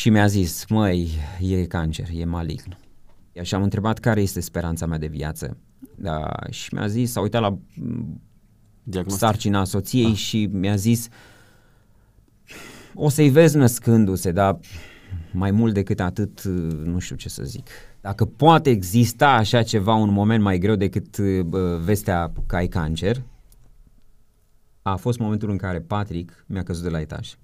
și mi-a zis, măi, e cancer, e malign. Și am întrebat care este speranța mea de viață. Da, și mi-a zis, s-a uitat la Diagnostic. sarcina soției ah. și mi-a zis, o să-i vezi născându-se, dar mai mult decât atât, nu știu ce să zic. Dacă poate exista așa ceva un moment mai greu decât uh, vestea că ai cancer, a fost momentul în care Patrick mi-a căzut de la etaj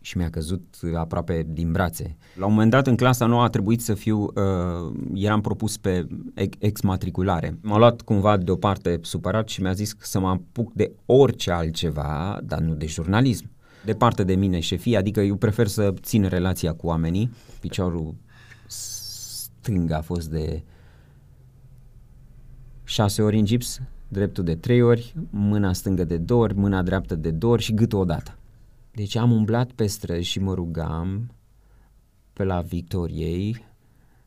și mi-a căzut aproape din brațe. La un moment dat în clasa nouă a trebuit să fiu, uh, eram propus pe exmatriculare. M-a luat cumva deoparte supărat și mi-a zis să mă apuc de orice altceva, dar nu de jurnalism. Departe de mine șefia, adică eu prefer să țin relația cu oamenii. Piciorul stâng a fost de șase ori în gips, dreptul de trei ori, mâna stângă de două ori, mâna dreaptă de două ori și gâtul odată. Deci am umblat pe străzi și mă rugam pe la Victoriei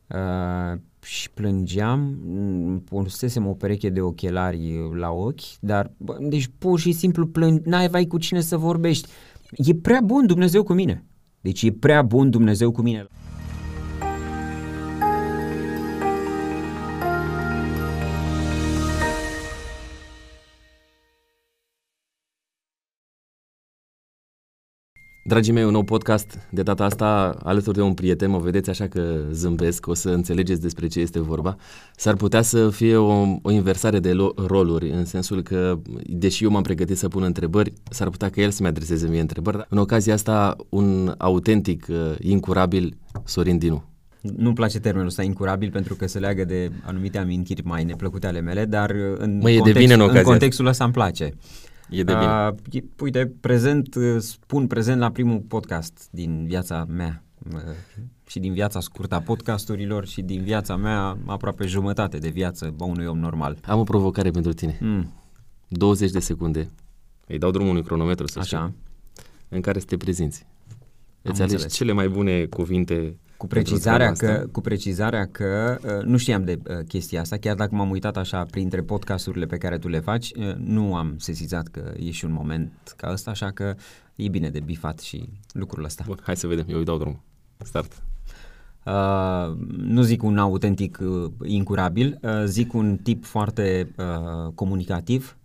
uh, și plângeam, pusesem o pereche de ochelari la ochi, dar deci pur și simplu plâng, n-ai vai cu cine să vorbești. E prea bun Dumnezeu cu mine. Deci e prea bun Dumnezeu cu mine. Dragii mei, un nou podcast de data asta alături de un prieten, mă vedeți așa că zâmbesc, o să înțelegeți despre ce este vorba. S-ar putea să fie o, o inversare de lo- roluri, în sensul că, deși eu m-am pregătit să pun întrebări, s-ar putea că el să-mi adreseze mie întrebări. În ocazia asta, un autentic, uh, incurabil Sorin Dinu. Nu-mi place termenul ăsta incurabil pentru că se leagă de anumite amintiri mai neplăcute ale mele, dar uh, în, mă, context, în, în contextul ăsta îmi place. E de bine. Uh, uite, prezent, uh, spun prezent la primul podcast din viața mea uh, și din viața scurtă a podcasturilor și din viața mea aproape jumătate de viață a unui om normal. Am o provocare pentru tine. Mm. 20 de secunde. Îi dau drumul unui cronometru, să Așa. Știu, în care să te prezinți. Îți alegi cele mai bune cuvinte cu precizarea că, cu precizarea că uh, nu știam de uh, chestia asta, chiar dacă m-am uitat așa printre podcasturile pe care tu le faci, uh, nu am sesizat că e și un moment ca ăsta, așa că e bine de bifat și lucrul ăsta. Bun, hai să vedem, eu îi dau drumul. Start. Uh, nu zic un autentic uh, incurabil, uh, zic un tip foarte uh, comunicativ,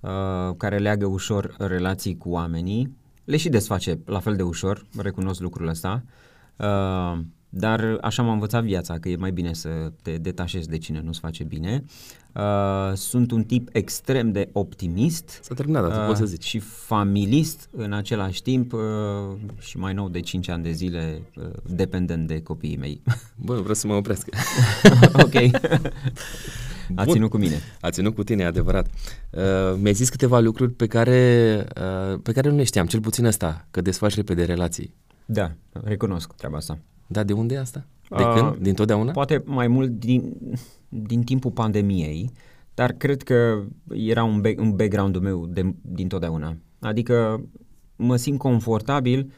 uh, care leagă ușor relații cu oamenii, le și desface la fel de ușor, recunosc lucrul ăsta. Uh, dar așa m-a învățat viața, că e mai bine să te detașezi de cine nu-ți face bine. Uh, sunt un tip extrem de optimist. S-a terminat, uh, poți să zici. Și familist în același timp uh, și mai nou de 5 ani de zile uh, dependent de copiii mei. Bun, vreau să mă opresc. ok. A Bun. ținut cu mine. A ținut cu tine, adevărat. Uh, mi-ai zis câteva lucruri pe care, uh, pe care nu le știam, cel puțin asta, că desfaci repede relații. Da, recunosc treaba asta. Da, de unde e asta? De uh, când? Din totdeauna? Poate mai mult din, din timpul pandemiei, dar cred că era un, be- un background-ul meu de, din totdeauna. Adică mă simt confortabil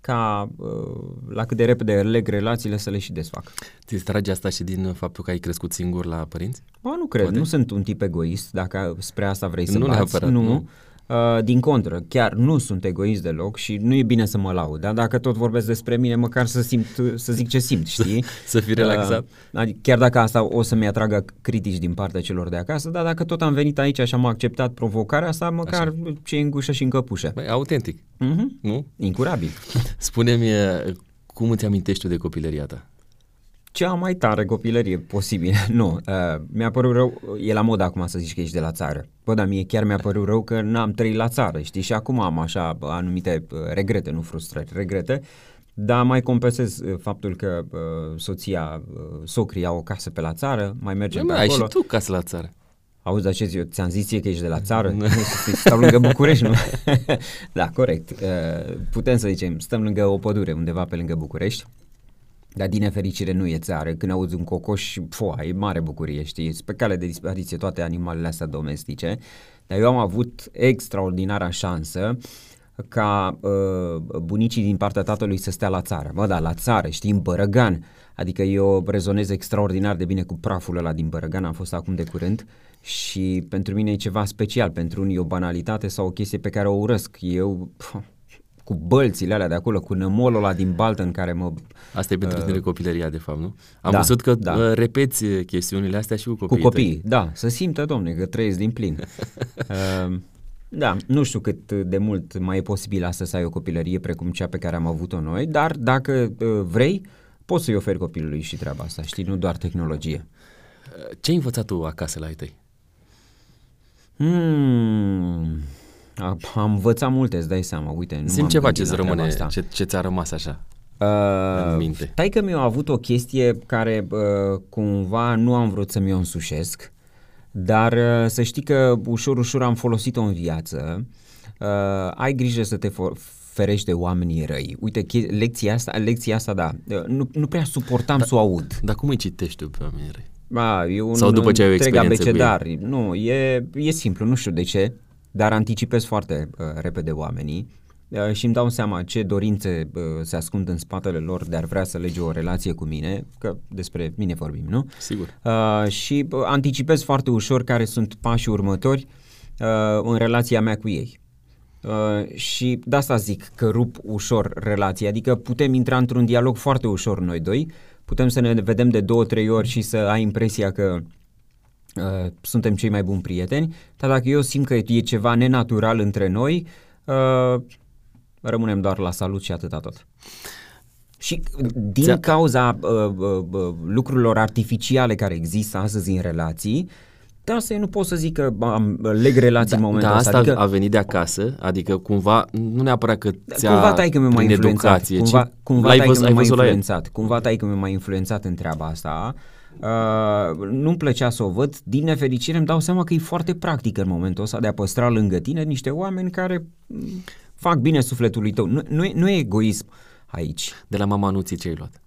ca uh, la cât de repede leg relațiile să le și desfac. Ți trage asta și din faptul că ai crescut singur la părinți? Ba, nu cred, Poate? nu sunt un tip egoist, dacă spre asta vrei să nu bați. Neapărat, nu, nu. Uh, din contră, chiar nu sunt egoist deloc și nu e bine să mă laud, dar dacă tot vorbesc despre mine, măcar să simt, să zic ce simt, știi? să fii relaxat. Uh, chiar dacă asta o să-mi atragă critici din partea celor de acasă, dar dacă tot am venit aici și am acceptat provocarea asta, măcar Așa. ce în gușă și în căpușă. Băi, autentic, uh-huh. nu? Incurabil. Spune-mi, cum îți amintești tu de copilăria ta? Cea mai tare copilărie posibil. nu, uh, mi-a părut rău, e la mod acum să zici că ești de la țară. Bă, dar mie chiar mi-a părut rău că n-am trăit la țară, știi, și acum am așa anumite uh, regrete, nu frustrări, regrete, dar mai compensez uh, faptul că uh, soția, uh, socrii au o casă pe la țară, mai mergem pe acolo. Ai și tu casă la țară. Auzi, dar ce eu ți-am zis că ești de la țară? Stau lângă București, nu? da, corect. Uh, putem să zicem, stăm lângă o pădure, undeva pe lângă București. Dar din nefericire nu e țară. Când auzi un cocoș, foa, e mare bucurie, știi? Pe cale de dispariție toate animalele astea domestice. Dar eu am avut extraordinara șansă ca uh, bunicii din partea tatălui să stea la țară. Mă, da, la țară, știi, în Bărăgan. Adică eu rezonez extraordinar de bine cu praful ăla din Bărăgan, am fost acum de curând și pentru mine e ceva special, pentru unii o banalitate sau o chestie pe care o urăsc. Eu, cu bălțile alea de acolo, cu nămolul ăla din baltă în care mă... Asta e pentru uh, tine copilăria, de fapt, nu? Am da, văzut că da. Uh, repeți chestiunile astea și cu copiii Cu copiii, tăi. da, să simtă, domne, că trăiesc din plin. uh, da, nu știu cât de mult mai e posibil astăzi să ai o copilărie precum cea pe care am avut-o noi, dar dacă uh, vrei, poți să-i oferi copilului și treaba asta, știi, nu doar tehnologie. Ce ai învățat tu acasă la ai tăi? Hmm, am învățat multe, îți dai seama, uite. Nu Simt ceva ce rămâne, asta. ce, ce ți-a rămas așa uh, în minte. Tai că mi-a avut o chestie care uh, cumva nu am vrut să mi-o însușesc, dar uh, să știi că ușor, ușor am folosit-o în viață. Uh, ai grijă să te for- ferești de oamenii răi. Uite, lecția asta, lecția asta da, uh, nu, nu prea suportam da, să o aud. Dar cum îi citești pe oamenii răi? Ba, e un Sau după ce ai o experiență cu Nu, e, e simplu, nu știu de ce, dar anticipez foarte uh, repede oamenii uh, și îmi dau seama ce dorințe uh, se ascund în spatele lor de ar vrea să lege o relație cu mine, că despre mine vorbim, nu? Sigur. Uh, și uh, anticipez foarte ușor care sunt pașii următori uh, în relația mea cu ei. Uh, și de asta zic că rup ușor relația, adică putem intra într-un dialog foarte ușor noi doi, putem să ne vedem de două, trei ori și să ai impresia că uh, suntem cei mai buni prieteni, dar dacă eu simt că e ceva nenatural între noi, uh, rămânem doar la salut și atâta tot. Și din Ți-a... cauza uh, uh, uh, lucrurilor artificiale care există astăzi în relații, de asta eu nu pot să zic că am leg relații da, în momentul da, ăsta. asta adică, a venit de acasă, adică cumva, nu neapărat că ți-a Cumva tai că mi-a influențat, educație, cumva, cumva tai că mi-a influențat, cumva tai că mi-a influențat în treaba asta. Uh, nu-mi plăcea să o văd, din nefericire îmi dau seama că e foarte practic în momentul ăsta de a păstra lângă tine niște oameni care mm, fac bine sufletului tău. Nu, nu, e, nu e egoism aici. De la mama Nuții ce ai luat?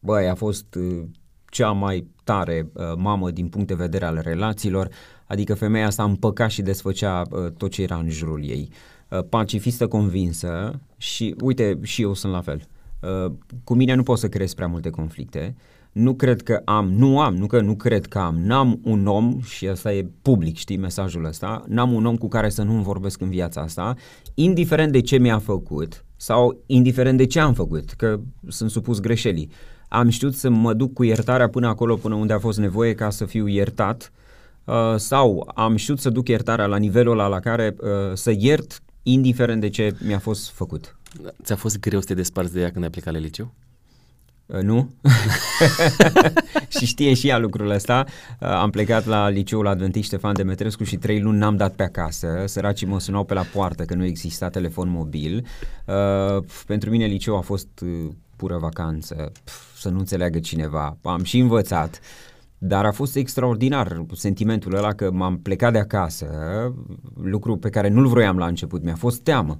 Băi, a fost uh, cea mai tare uh, mamă din punct de vedere al relațiilor, adică femeia asta împăca și desfăcea uh, tot ce era în jurul ei. Uh, pacifistă convinsă și uite și eu sunt la fel. Uh, cu mine nu pot să creez prea multe conflicte. Nu cred că am, nu am, nu că nu cred că am, n-am un om, și asta e public, știi mesajul ăsta, n-am un om cu care să nu-mi vorbesc în viața asta, indiferent de ce mi-a făcut sau indiferent de ce am făcut, că sunt supus greșelii am știut să mă duc cu iertarea până acolo, până unde a fost nevoie ca să fiu iertat uh, sau am știut să duc iertarea la nivelul ăla la care uh, să iert indiferent de ce mi-a fost făcut. Ți-a fost greu să te desparți de ea când ai plecat la liceu? Uh, nu. și știe și ea lucrul ăsta. Uh, am plecat la liceul Adventist Ștefan Demetrescu și trei luni n-am dat pe acasă. Săracii mă sunau pe la poartă că nu exista telefon mobil. Uh, pentru mine liceu a fost uh, pură vacanță, pf, să nu înțeleagă cineva. Am și învățat, dar a fost extraordinar sentimentul ăla că m-am plecat de acasă, lucru pe care nu-l vroiam la început, mi-a fost teamă.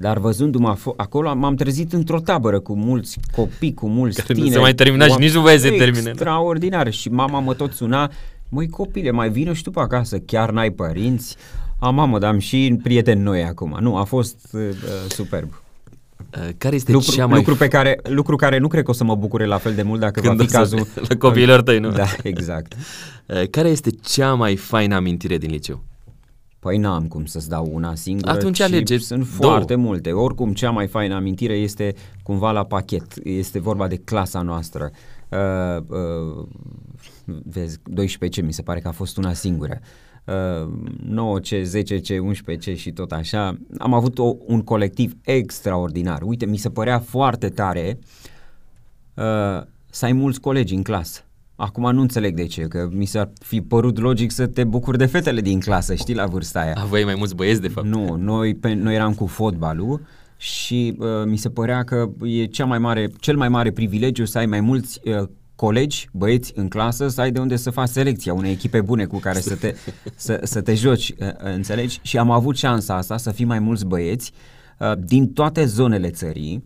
Dar văzându-mă acolo, m-am trezit într-o tabără cu mulți copii, cu mulți Care tineri. nu se mai termina și nici nu vei să termine. Extraordinar. Și mama mă tot suna, măi copile, mai vină și tu pe acasă, chiar n-ai părinți? A, mamă, dar am și prieteni noi acum. Nu, a fost uh, superb. Uh, care este lucru, cea mai... Lucru, pe care, lucru care nu cred că o să mă bucure la fel de mult dacă Când va fi cazul... La copiilor tăi, nu? Da, exact. Uh, care este cea mai faină amintire din liceu? Păi n-am cum să-ți dau una singură. Atunci alege Sunt două. foarte multe. Oricum, cea mai faină amintire este cumva la pachet. Este vorba de clasa noastră. Uh, uh, vezi, 12 ce mi se pare că a fost una singură. Uh, 9C, 10C, 11C și tot așa. Am avut o, un colectiv extraordinar. Uite, mi se părea foarte tare uh, să ai mulți colegi în clasă. Acum nu înțeleg de ce, că mi s-ar fi părut logic să te bucuri de fetele din clasă, știi, la vârsta aia. Aveai mai mulți băieți, de fapt. Nu, noi, pe, noi eram cu fotbalul și uh, mi se părea că e cea mai mare, cel mai mare privilegiu să ai mai mulți uh, colegi, băieți în clasă, să ai de unde să faci selecția, unei echipe bune cu care să te, să, să te joci, uh, înțelegi? Și am avut șansa asta să fii mai mulți băieți uh, din toate zonele țării,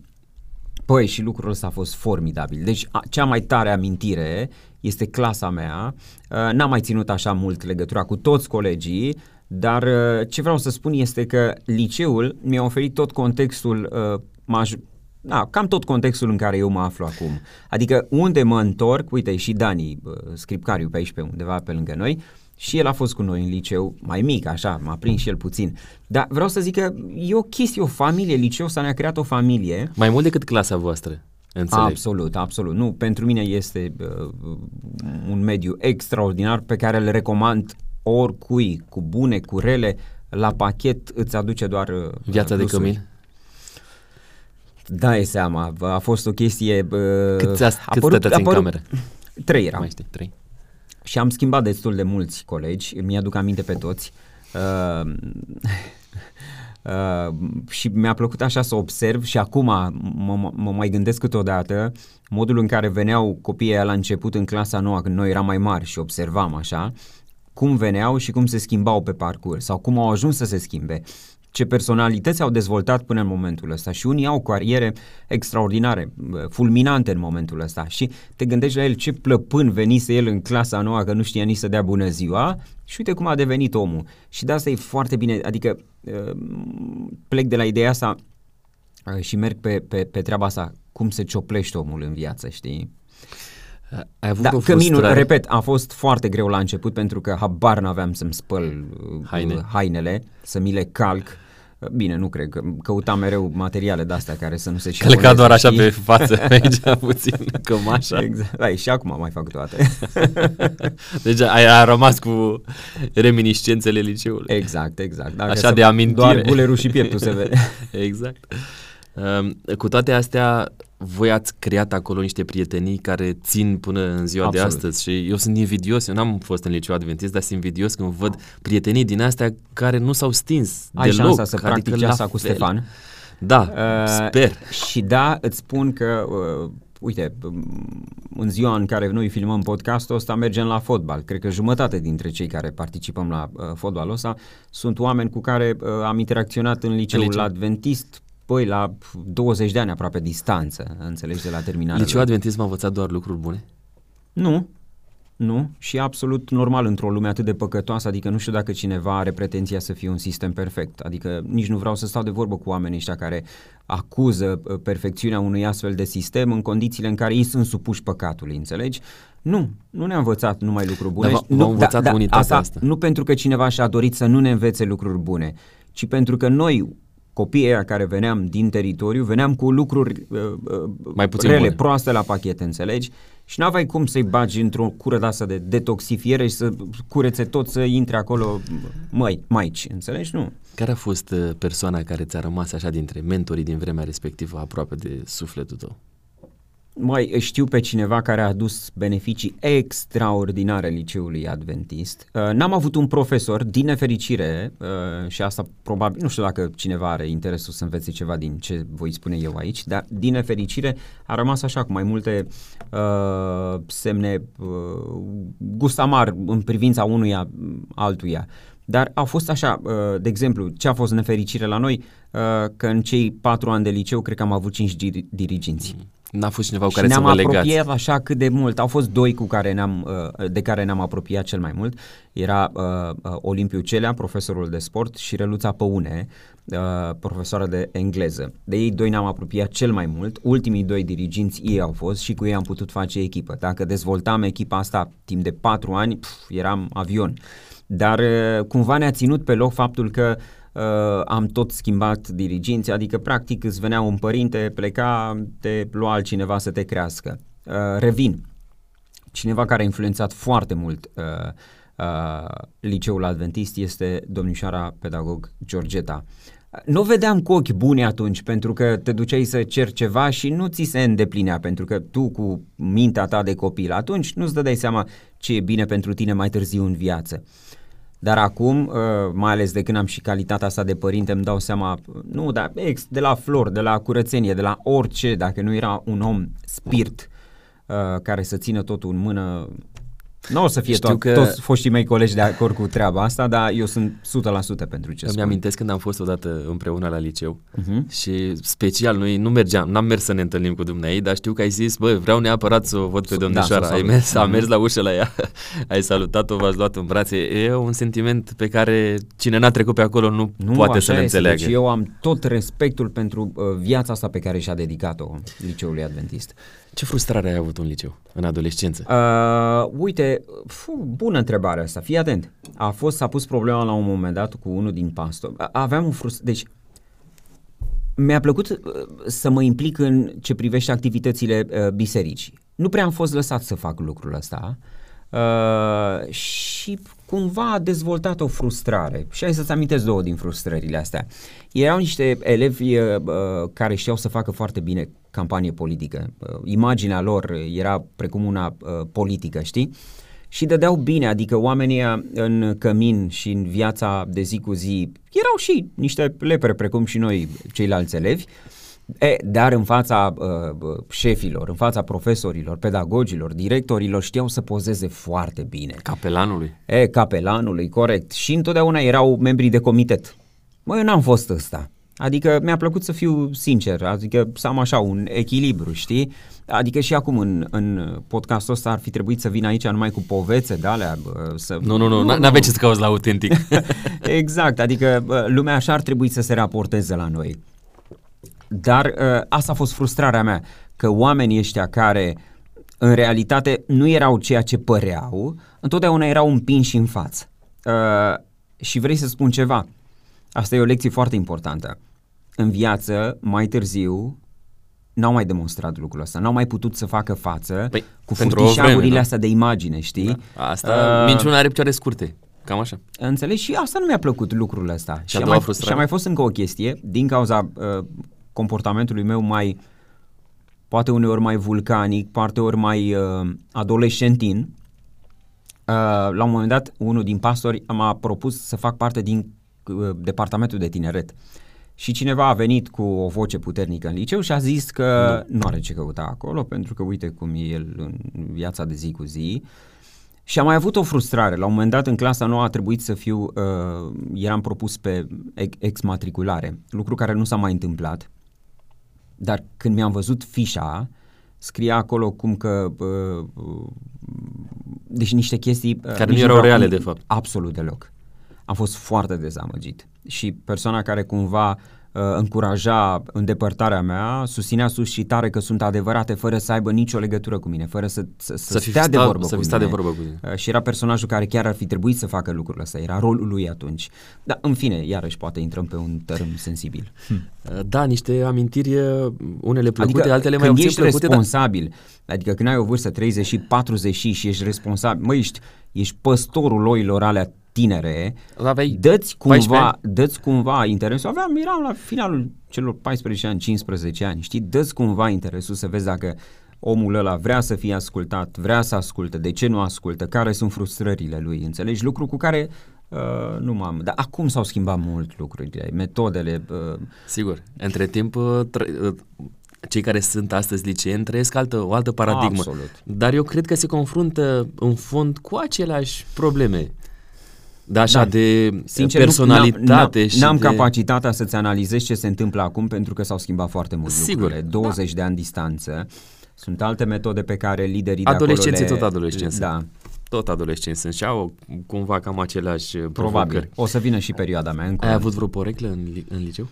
Păi, și lucrul ăsta a fost formidabil. Deci, a, cea mai tare amintire este clasa mea. Uh, n-am mai ținut așa mult legătura cu toți colegii, dar uh, ce vreau să spun este că liceul mi-a oferit tot contextul uh, maj- da, cam tot contextul în care eu mă aflu acum. Adică unde mă întorc, uite și Dani, scripcariu pe aici pe undeva pe lângă noi, și el a fost cu noi în liceu, mai mic, așa, m-a prins și el puțin. Dar vreau să zic că e o chestie, o familie, liceu s-a ne-a creat o familie. Mai mult decât clasa voastră. Înțeleg. Absolut, absolut. Nu, pentru mine este uh, un mediu extraordinar pe care îl recomand oricui, cu bune, cu rele, la pachet îți aduce doar uh, Viața plusuri. de cămin? Dai seama, a fost o chestie... Uh, cât, a, cât stăteați în cameră? Trei eram. Mai știi, trei. Și am schimbat destul de mulți colegi, mi-aduc aminte pe toți. Uh, Uh, și mi-a plăcut așa să observ și acum mă, mă mai gândesc câteodată modul în care veneau copiii la început în clasa nouă când noi eram mai mari și observam așa cum veneau și cum se schimbau pe parcurs sau cum au ajuns să se schimbe ce personalități au dezvoltat până în momentul ăsta și unii au cariere extraordinare, fulminante în momentul ăsta și te gândești la el ce plăpân venise el în clasa nouă că nu știa nici să dea bună ziua și uite cum a devenit omul și de asta e foarte bine, adică uh, plec de la ideea asta uh, și merg pe, pe, pe treaba asta, cum se cioplește omul în viață, știi? Ai avut da, o căminul, repet, a fost foarte greu la început pentru că habar n-aveam să-mi spăl uh, Haine. hainele, să mi le calc. Bine, nu cred că căutam mereu materiale de-astea care să nu se și Călca doar așa pe față, aici puțin, cămașa. Exact, da, și acum mai fac toate. deci ai, ai rămas cu reminiscențele liceului. Exact, exact. Dacă așa de amintire. Doar gulerul și pieptul se vede. exact. Um, cu toate astea, voi ați creat acolo niște prietenii care țin până în ziua Absolut. de astăzi și eu sunt invidios, eu n-am fost în liceu adventist, dar sunt invidios când văd prietenii din astea care nu s-au stins Ai deloc. șansa să adică practici asta cu Stefan. Da, uh, sper. Și da, îți spun că uh, uite, în ziua în care noi filmăm podcastul ăsta mergem la fotbal. Cred că jumătate dintre cei care participăm la uh, fotbalul ăsta sunt oameni cu care uh, am interacționat în liceul liceu. adventist băi, la 20 de ani aproape distanță, înțelegi, de la terminare. Liceul Adventism a învățat doar lucruri bune? Nu, nu, și absolut normal într-o lume atât de păcătoasă, adică nu știu dacă cineva are pretenția să fie un sistem perfect, adică nici nu vreau să stau de vorbă cu oamenii ăștia care acuză uh, perfecțiunea unui astfel de sistem în condițiile în care ei sunt supuși păcatului, înțelegi? Nu, nu ne-a învățat numai lucruri bune. Dar nu, învățat da, da, asta, asta. Nu pentru că cineva și-a dorit să nu ne învețe lucruri bune, ci pentru că noi, copiii ăia care veneam din teritoriu, veneam cu lucruri uh, uh, Mai puțin rele, bune. proaste la pachet, înțelegi? Și n-aveai cum să-i bagi într-o cură de asta de detoxifiere și să curețe tot să intre acolo măi, maici, înțelegi? Nu. Care a fost uh, persoana care ți-a rămas așa dintre mentorii din vremea respectivă aproape de sufletul tău? Mai știu pe cineva care a adus beneficii extraordinare liceului adventist. Uh, n-am avut un profesor, din nefericire, uh, și asta probabil, nu știu dacă cineva are interesul să învețe ceva din ce voi spune eu aici, dar din nefericire a rămas așa cu mai multe uh, semne uh, gust amar în privința unuia altuia. Dar au fost așa, uh, de exemplu, ce a fost nefericire la noi, uh, că în cei patru ani de liceu cred că am avut cinci diriginți. Mm N-a fost cineva cu care să vă legați. ne-am apropiat așa cât de mult. Au fost doi cu care ne-am, uh, de care ne-am apropiat cel mai mult. Era uh, uh, Olimpiu Celea, profesorul de sport, și Reluța Păune, uh, profesoară de engleză. De ei doi ne-am apropiat cel mai mult. Ultimii doi diriginți ei au fost și cu ei am putut face echipă. Dacă dezvoltam echipa asta timp de patru ani, pf, eram avion. Dar uh, cumva ne-a ținut pe loc faptul că uh, uh, am tot schimbat diriginții, adică practic îți venea un părinte, pleca, te lua altcineva să te crească. Uh, revin, cineva care a influențat foarte mult uh, uh, liceul adventist este domnișoara pedagog Georgeta. Nu vedeam cu ochi buni atunci pentru că te duceai să ceri ceva și nu ți se îndeplinea pentru că tu cu mintea ta de copil atunci nu-ți dădeai seama ce e bine pentru tine mai târziu în viață. Uh, dar acum, uh, mai ales de când am și calitatea asta de părinte, îmi dau seama, nu, dar ex, de la flor, de la curățenie, de la orice, dacă nu era un om spirit uh, care să țină totul în mână, nu o să fie to- că... toți foștii mei colegi de acord cu treaba asta, dar eu sunt 100% pentru ce Îmi spun. amintesc când am fost odată împreună la liceu uh-huh. și special noi nu mergeam, n-am mers să ne întâlnim cu dumneai, dar știu că ai zis, bă, vreau neapărat să o văd pe da, domnișoara. Da, ai mers, am mers la ușă la ea, ai salutat-o, v-ați luat în brațe. E un sentiment pe care cine n-a trecut pe acolo nu, nu poate să-l este, înțeleagă. Deci eu am tot respectul pentru uh, viața asta pe care și-a dedicat-o liceului adventist. Ce frustrare ai avut în liceu, în adolescență? Uh, uite, este fu, bună întrebare asta, fii atent. A fost, s-a pus problema la un moment dat cu unul din pastori. Aveam un frust... Deci, mi-a plăcut uh, să mă implic în ce privește activitățile uh, bisericii. Nu prea am fost lăsat să fac lucrul ăsta uh, și cumva a dezvoltat o frustrare. Și hai să-ți amintesc două din frustrările astea. Erau niște elevi uh, care știau să facă foarte bine campanie politică. Uh, imaginea lor era precum una uh, politică, știi? Și dădeau bine, adică oamenii în cămin și în viața de zi cu zi erau și niște lepere precum și noi ceilalți elevi, E, dar în fața uh, uh, șefilor, în fața profesorilor, pedagogilor, directorilor știau să pozeze foarte bine. Capelanului. E, capelanului, corect. Și întotdeauna erau membrii de comitet. Mă, eu n-am fost ăsta. Adică mi-a plăcut să fiu sincer, adică să am așa un echilibru, știi? Adică și acum în, în podcastul ăsta ar fi trebuit să vin aici numai cu povețe de alea. Să... Nu, nu, nu, nu aveți ce să cauți la autentic. exact, adică lumea așa ar trebui să se raporteze la noi. Dar uh, asta a fost frustrarea mea, că oamenii ăștia care în realitate nu erau ceea ce păreau, întotdeauna erau împinși în față. Uh, și vrei să spun ceva, asta e o lecție foarte importantă. În viață, mai târziu, n-au mai demonstrat lucrul ăsta, n-au mai putut să facă față păi, cu furtișagurile astea de imagine, știi? Da. Asta, uh, minciuna are picioare scurte. Cam așa. Înțelegi? Și asta nu mi-a plăcut lucrul ăsta. Și, și, a mai, și a mai fost încă o chestie, din cauza uh, comportamentului meu mai, poate uneori mai vulcanic, poate ori mai uh, adolescentin, uh, la un moment dat unul din pastori m-a propus să fac parte din uh, departamentul de tineret. Și cineva a venit cu o voce puternică în liceu și a zis că nu, nu are ce căuta acolo, pentru că uite cum e el în viața de zi cu zi. Și am mai avut o frustrare. La un moment dat în clasa nouă a trebuit să fiu, uh, eram propus pe exmatriculare, lucru care nu s-a mai întâmplat. Dar când mi-am văzut fișa, scria acolo cum că... Uh, uh, deci niște chestii... Uh, care nu erau reale, de fapt. Absolut deloc. Am fost foarte dezamăgit. Și persoana care cumva uh, încuraja îndepărtarea mea, susținea sus și tare că sunt adevărate fără să aibă nicio legătură cu mine, fără să, să, să, să stea de vorbă să cu mine. de vorbă cu mine. Uh, și era personajul care chiar ar fi trebuit să facă lucrul ăsta, era rolul lui atunci. Dar în fine, iarăși poate intrăm pe un tărâm sensibil. Hm. Uh, da, niște amintiri, uh, unele plăcute, adică, altele mai puțin plăcute. ești responsabil, dar... adică când ai o vârstă 30 și 40 și ești responsabil, mă, ești, ești păstorul oilor alea tinere, Aveai dă-ți cumva, dă-ți cumva interesul, aveam, eram la finalul celor 14 ani, 15 ani, știi, dă-ți cumva interesul să vezi dacă omul ăla vrea să fie ascultat, vrea să ascultă, de ce nu ascultă, care sunt frustrările lui, înțelegi? Lucru cu care uh, nu m-am... Dar acum s-au schimbat mult lucrurile, metodele... Uh... Sigur, între timp uh, uh, cei care sunt astăzi liceeni trăiesc altă, o altă paradigmă. Absolut. Dar eu cred că se confruntă în fond cu aceleași probleme da, așa, da. de Sincer, personalitate n-am, și N-am de... capacitatea să-ți analizez ce se întâmplă acum pentru că s-au schimbat foarte mult Sigur, lucrurile. 20 da. de ani distanță. Sunt alte metode pe care liderii Adolescenții de acolo le... tot adolescenți Da. Tot adolescenți sunt și au cumva cam aceleași Probabil. provocări. O să vină și perioada mea. Ai avut vreo poreclă în, în liceu?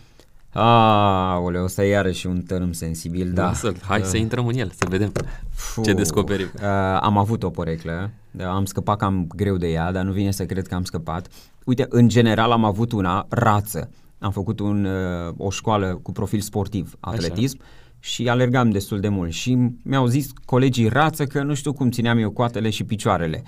Aoleu, ăsta e iarăși un tărâm sensibil, da. Să, hai uh, să intrăm în el, să vedem Fuh, ce descoperim. Uh, am avut o poreclă, da, am scăpat cam greu de ea, dar nu vine să cred că am scăpat. Uite, în general am avut una rață. Am făcut un, uh, o școală cu profil sportiv, atletism. Așa și alergam destul de mult și mi-au zis colegii rață că nu știu cum țineam eu coatele și picioarele.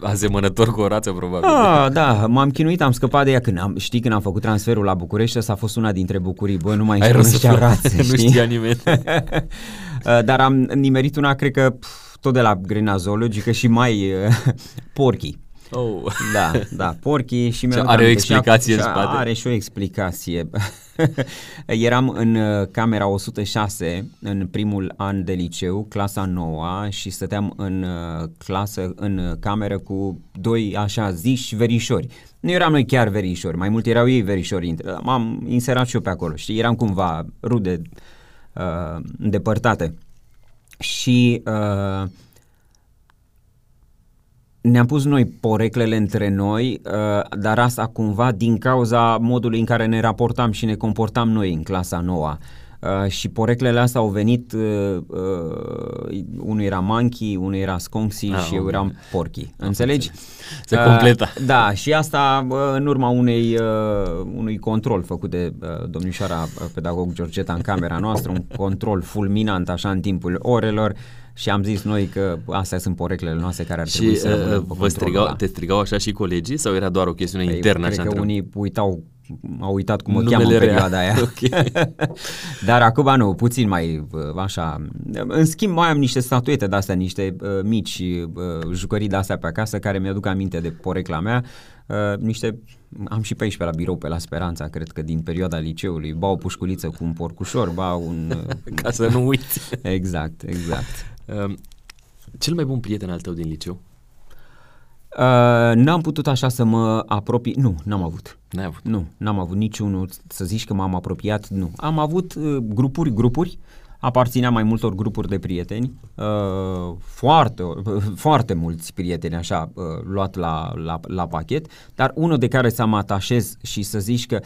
Azemănător cu o rață, probabil. Ah, da, m-am chinuit, am scăpat de ea când am, știi, când am făcut transferul la București, asta a fost una dintre bucurii, bă, nu mai Ai știu rațe, Nu știa nimeni. Dar am nimerit una, cred că pf, tot de la Grena Zoologică și mai porchii. Oh. Da, da, porchii și mi Are o explicație în spate. Are și o explicație. Eram în uh, camera 106 în primul an de liceu, clasa 9 și stăteam în uh, clasă, în cameră cu doi așa ziși verișori. Nu eram noi chiar verișori, mai mult erau ei verișori. M-am inserat și eu pe acolo, știi, eram cumva rude uh, îndepărtate. Și uh, ne-am pus noi poreclele între noi, uh, dar asta cumva din cauza modului în care ne raportam și ne comportam noi în clasa noua. Uh, și poreclele astea au venit, uh, uh, unul era Monkey, unul era Sconxy ah, și eu eram Porky. Înțelegi? Se completa. Uh, da, și asta uh, în urma unei, uh, unui control făcut de uh, domnișoara uh, pedagog Georgeta în camera noastră, un control fulminant așa în timpul orelor și am zis noi că astea sunt poreclele noastre care ar și, trebui să uh, vă strigau, te strigau așa și colegii sau era doar o chestiune păi, internă? Cred așa că unii uitau au uitat cum mă Numele cheamă în perioada aia. Okay. Dar acum nu, puțin mai așa. În schimb mai am niște statuete de astea, niște uh, mici uh, jucării de astea pe acasă care mi-aduc aminte de porecla mea. Uh, niște, am și pe aici pe la birou, pe la Speranța, cred că din perioada liceului, ba o pușculiță cu un porcușor, ba un... Uh, Ca să nu uiți. exact, exact. Uh, cel mai bun prieten al tău din liceu? Uh, n-am putut așa să mă apropii, nu, n-am avut. N-ai avut? Nu, n-am avut niciunul, să zici că m-am apropiat, nu. Am avut uh, grupuri, grupuri, aparținea mai multor grupuri de prieteni, uh, foarte, uh, foarte mulți prieteni așa uh, luat la, la, la pachet, dar unul de care să mă atașez și să zici că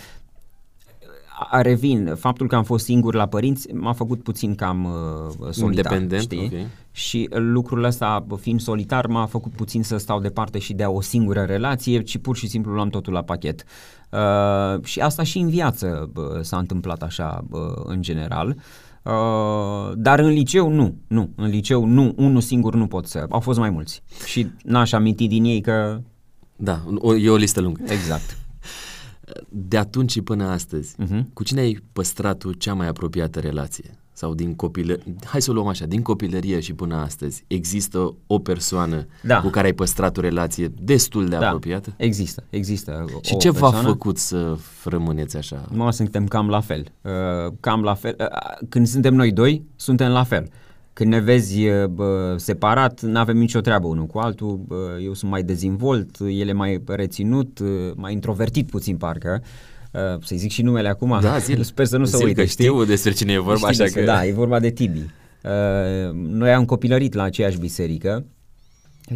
revin, faptul că am fost singur la părinți m-a făcut puțin cam uh, solitar, Independent, știi? Okay. Și lucrul ăsta, fiind solitar, m-a făcut puțin să stau departe și de o singură relație, ci pur și simplu luam totul la pachet. Uh, și asta și în viață uh, s-a întâmplat așa uh, în general. Uh, dar în liceu nu, nu, în liceu nu, unul singur nu pot să, au fost mai mulți și n-aș aminti din ei că... Da, o, e o listă lungă. Exact de atunci și până astăzi, uh-huh. cu cine ai păstrat tu cea mai apropiată relație? Sau din copilărie, hai să o luăm așa, din copilărie și până astăzi, există o persoană da. cu care ai păstrat o relație destul de da. apropiată? există, există. Și ce v-a făcut să rămâneți așa? Mă, suntem cam la fel. Uh, cam la fel. Uh, când suntem noi doi, suntem la fel. Când ne vezi bă, separat, nu avem nicio treabă unul cu altul, bă, eu sunt mai dezvolt, el e mai reținut, mai introvertit puțin parcă. Uh, să-i zic și numele acum, da, zi, sper să nu se uite. Știi? știu despre cine e vorba, știi așa că... Da, e vorba de Tibi. Uh, noi am copilărit la aceeași biserică,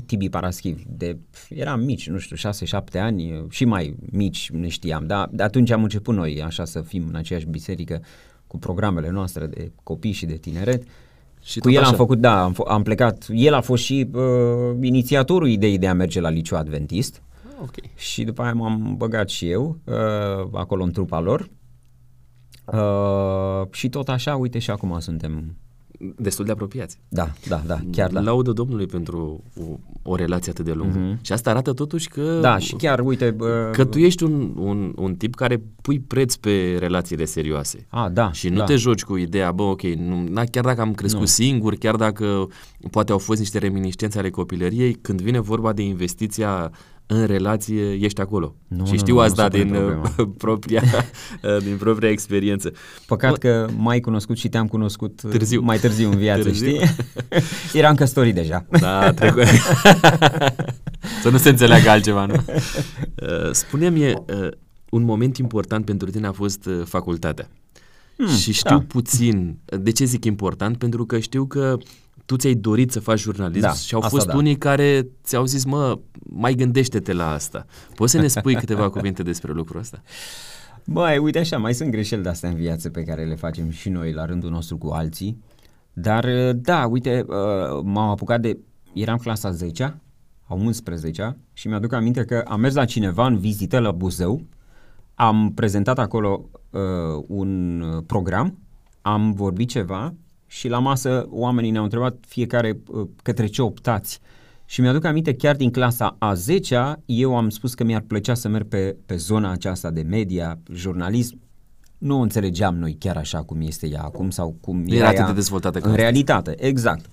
Tibi Paraschiv, de, eram mici, nu știu, 6-7 ani și mai mici ne știam, dar de atunci am început noi așa să fim în aceeași biserică cu programele noastre de copii și de tineret. Uh, și cu el așa. am făcut, da, am, am plecat, el a fost și uh, inițiatorul ideii de a merge la liceu adventist ah, okay. și după aia m-am băgat și eu uh, acolo în trupa lor uh, și tot așa, uite și acum suntem destul de apropiați. Da, da, da, chiar da. Laudă Domnului pentru o, o relație atât de lungă. Mm-hmm. Și asta arată totuși că... Da, și chiar, uite... Bă, că tu ești un, un, un tip care pui preț pe relațiile serioase. Ah, da. Și nu da. te joci cu ideea, bă, ok, nu, na, chiar dacă am crescut nu. singur, chiar dacă poate au fost niște reminiscențe ale copilăriei, când vine vorba de investiția în relație ești acolo. Nu, și știu nu, asta nu din, uh, propria, uh, din propria experiență. Păcat că m-ai cunoscut și te-am cunoscut uh, târziu. mai târziu în viață, târziu. știi? Eram căsătorit deja. Da, trecut. Să nu se înțeleagă altceva, nu? Spune-mi, un moment important pentru tine a fost facultatea. Hmm, și știu da. puțin, de ce zic important? Pentru că știu că tu ți-ai dorit să faci jurnalism da, și au fost da. unii care ți-au zis, mă, mai gândește-te la asta. Poți să ne spui câteva cuvinte despre lucrul ăsta? Băi, uite așa, mai sunt greșeli de-astea în viață pe care le facem și noi la rândul nostru cu alții. Dar da, uite, uh, m-am apucat de... Eram clasa 10 a 11 și mi-aduc aminte că am mers la cineva în vizită la Buzău, am prezentat acolo uh, un program, am vorbit ceva și la masă oamenii ne-au întrebat fiecare uh, către ce optați. Și mi-aduc aminte, chiar din clasa a 10 eu am spus că mi-ar plăcea să merg pe, pe zona aceasta de media, jurnalism. Nu o înțelegeam noi chiar așa cum este ea acum sau cum era, era atât de dezvoltată în realitate. Exact.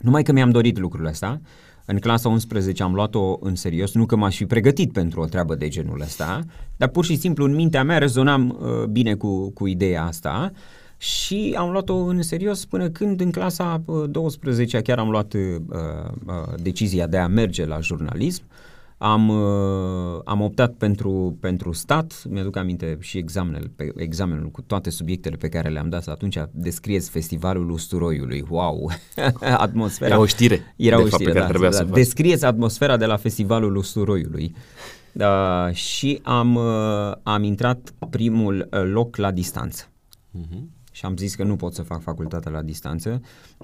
Numai că mi-am dorit lucrul ăsta. În clasa 11 am luat-o în serios, nu că m-aș fi pregătit pentru o treabă de genul ăsta, dar pur și simplu în mintea mea rezonam uh, bine cu, cu ideea asta. Uh, și am luat-o în serios până când în clasa 12 chiar am luat uh, uh, decizia de a merge la jurnalism. Am, uh, am optat pentru, pentru stat, mi-aduc aminte și examenul, pe, examenul cu toate subiectele pe care le-am dat atunci, descrieți festivalul usturoiului, wow, atmosfera. Era o știre, Era o știre, da, da, da. Descrieți atmosfera de la festivalul usturoiului. Uh, și am, uh, am intrat primul loc la distanță. Uh-huh și am zis că nu pot să fac facultatea la distanță,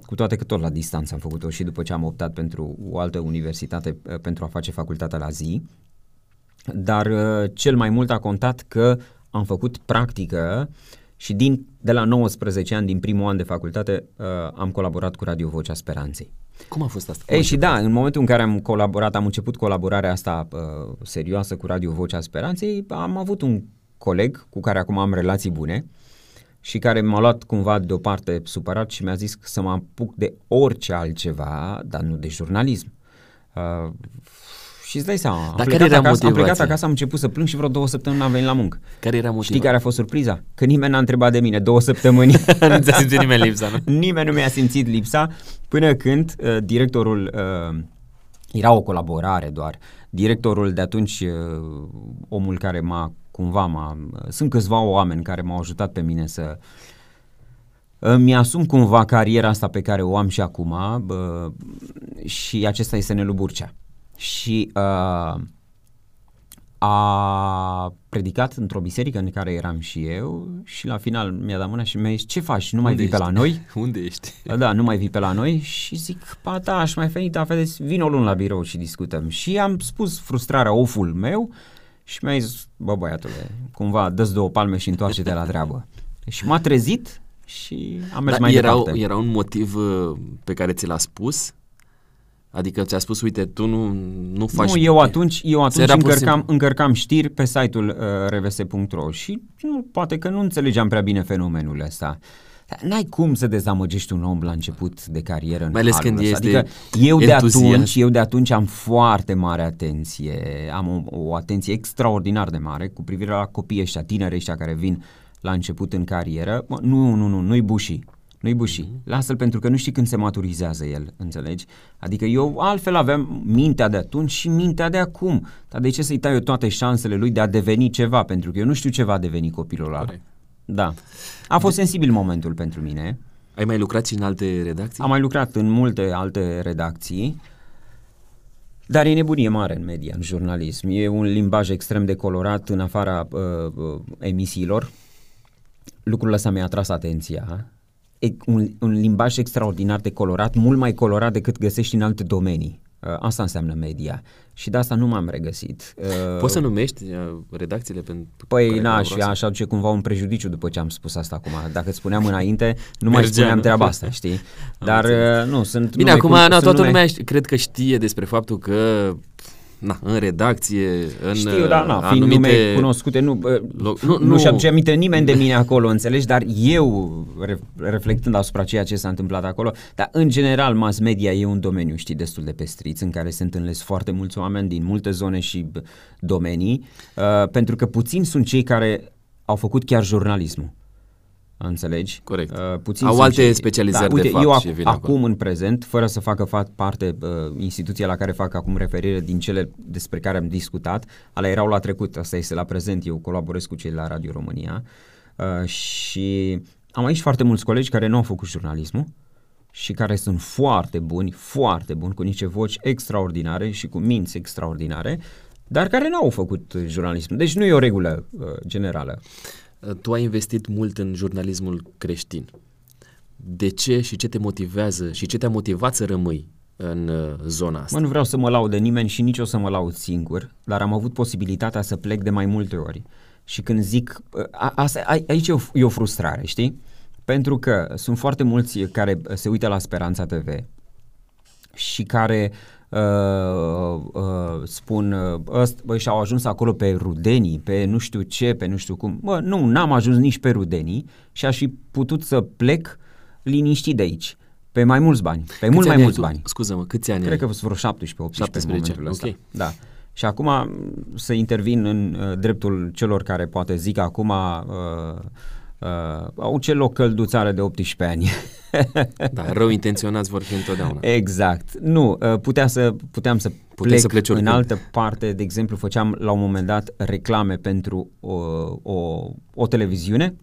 cu toate că tot la distanță am făcut-o și după ce am optat pentru o altă universitate uh, pentru a face facultatea la zi, dar uh, cel mai mult a contat că am făcut practică și din, de la 19 ani, din primul an de facultate, uh, am colaborat cu Radio Vocea Speranței. Cum a fost asta? Cum Ei, și da, în momentul în care am colaborat, am început colaborarea asta uh, serioasă cu Radio Vocea Speranței, am avut un coleg cu care acum am relații bune și care m-a luat cumva deoparte supărat și mi-a zis să mă apuc de orice altceva, dar nu de jurnalism. Uh, și îți dai seama, am, Dar plecat care era acasă, am plecat motivația? acasă, am început să plâng și vreo două săptămâni n-am venit la muncă. Care era motivul? Știi care a fost surpriza? Că nimeni n-a întrebat de mine două săptămâni. nu ți-a simțit nimeni lipsa, nu? Nimeni nu mi-a simțit lipsa până când uh, directorul, uh, era o colaborare doar, directorul de atunci, uh, omul care m-a cumva, m-a, uh, sunt câțiva oameni care m-au ajutat pe mine să îmi asum cumva cariera asta pe care o am și acum bă, și acesta este Nelu Burcea. Și uh, a predicat într-o biserică în care eram și eu și la final mi-a dat mâna și mi-a zis ce faci, nu mai Unde vii pe ești? la noi? Unde ești? Da, nu mai vii pe la noi și zic, ba da, aș mai venit, dar vedeți, vin o lună la birou și discutăm. Și am spus frustrarea, oful meu și mi-a zis, bă băiatule, cumva dă două palme și întoarce-te la treabă. Și m-a trezit și am mers Dar mai era, departe. era un motiv uh, pe care ți l-a spus? Adică ți-a spus, uite, tu nu, nu faci... Nu, eu atunci, eu atunci era pur și încărcam, simplu- încărcam știri pe site-ul uh, rvs.ro și nu, poate că nu înțelegeam prea bine fenomenul ăsta. Dar N-ai cum să dezamăgești un om la început de carieră în Mai ales halul când ăsta. este Adică eu de entuziast. atunci, eu de atunci am foarte mare atenție, am o, o atenție extraordinar de mare cu privire la copiii ăștia, tineri ăștia care vin la început în carieră. Mă, nu, nu, nu, nu-i buși. Nu-i buși. Mhm. Lasă-l pentru că nu știi când se maturizează el, înțelegi? Adică eu altfel aveam mintea de atunci și mintea de acum. Dar de ce să-i tai eu toate șansele lui de a deveni ceva? Pentru că eu nu știu ce va deveni copilul ăla. Corect. Da. A fost sensibil momentul pentru mine. Ai mai lucrat și în alte redacții? Am mai lucrat în multe alte redacții, dar e nebunie mare în media, în jurnalism. E un limbaj extrem de colorat în afara uh, uh, emisiilor. Lucrul ăsta mi-a atras atenția. E un, un limbaj extraordinar de colorat, mult mai colorat decât găsești în alte domenii. Uh, asta înseamnă media. Și de asta nu m-am regăsit. Uh, Poți să numești uh, redacțiile pentru Păi, care na, și colaborați? aș aduce cumva un prejudiciu după ce am spus asta acum. Dacă îți spuneam înainte, nu mai Mergea, spuneam nu? treaba asta, știi? Dar înțeles. uh, nu, sunt Bine, nume acum, cu- na, sunt toată nume- lumea ști- cred că știe despre faptul că na, în redacție, în Știu, dar na, fiind anumite... nume cunoscute, nu, bă, loc- nu, nu- nu nu- și aduce aminte nimeni de mine acolo, înțelegi? Dar eu, re, reflectând asupra ceea ce s-a întâmplat acolo, dar în general mass media e un domeniu, știi, destul de pestriț, în care se întâlnesc foarte mulți oameni din multe zone și bă, domenii, uh, pentru că puțini sunt cei care au făcut chiar jurnalismul. Înțelegi? Corect. Uh, puțin Au sunt alte specializări de uite, fapt eu și ac- vin acolo. acum în prezent, fără să facă fa- parte uh, instituția la care fac acum referire din cele despre care am discutat, alea erau la trecut, asta este la prezent, eu colaborez cu cei la Radio România uh, și am aici foarte mulți colegi care nu au făcut jurnalismul și care sunt foarte buni, foarte buni, cu niște voci extraordinare și cu minți extraordinare, dar care nu au făcut uh, jurnalism. Deci nu e o regulă uh, generală. Tu ai investit mult în jurnalismul creștin. De ce și ce te motivează și ce te-a motivat să rămâi în uh, zona asta? Mă, nu vreau să mă laud de nimeni și nici o să mă laud singur, dar am avut posibilitatea să plec de mai multe ori. Și când zic, a, asta, a, aici e o, e o frustrare, știi? Pentru că sunt foarte mulți care se uită la Speranța TV și care uh, uh, spun uh, ăst, bă, și-au ajuns acolo pe rudenii, pe nu știu ce, pe nu știu cum. Bă, nu, n-am ajuns nici pe rudenii și aș fi putut să plec liniștit de aici, pe mai mulți bani, pe Câți mult mai ani ai mulți tu? bani. Scuză-mă, câți ani Cred ai? că sunt vreo 17 18 în 17, momentul ăsta. ok. Da. Și acum m, să intervin în uh, dreptul celor care poate zic acum uh, uh, au ce loc călduțare de 18 ani. Da, rău intenționați vor fi întotdeauna. exact. Nu, uh, putea să, puteam să Puteai plec să pleci în oricând. altă parte. De exemplu, făceam la un moment dat reclame pentru o, o, o televiziune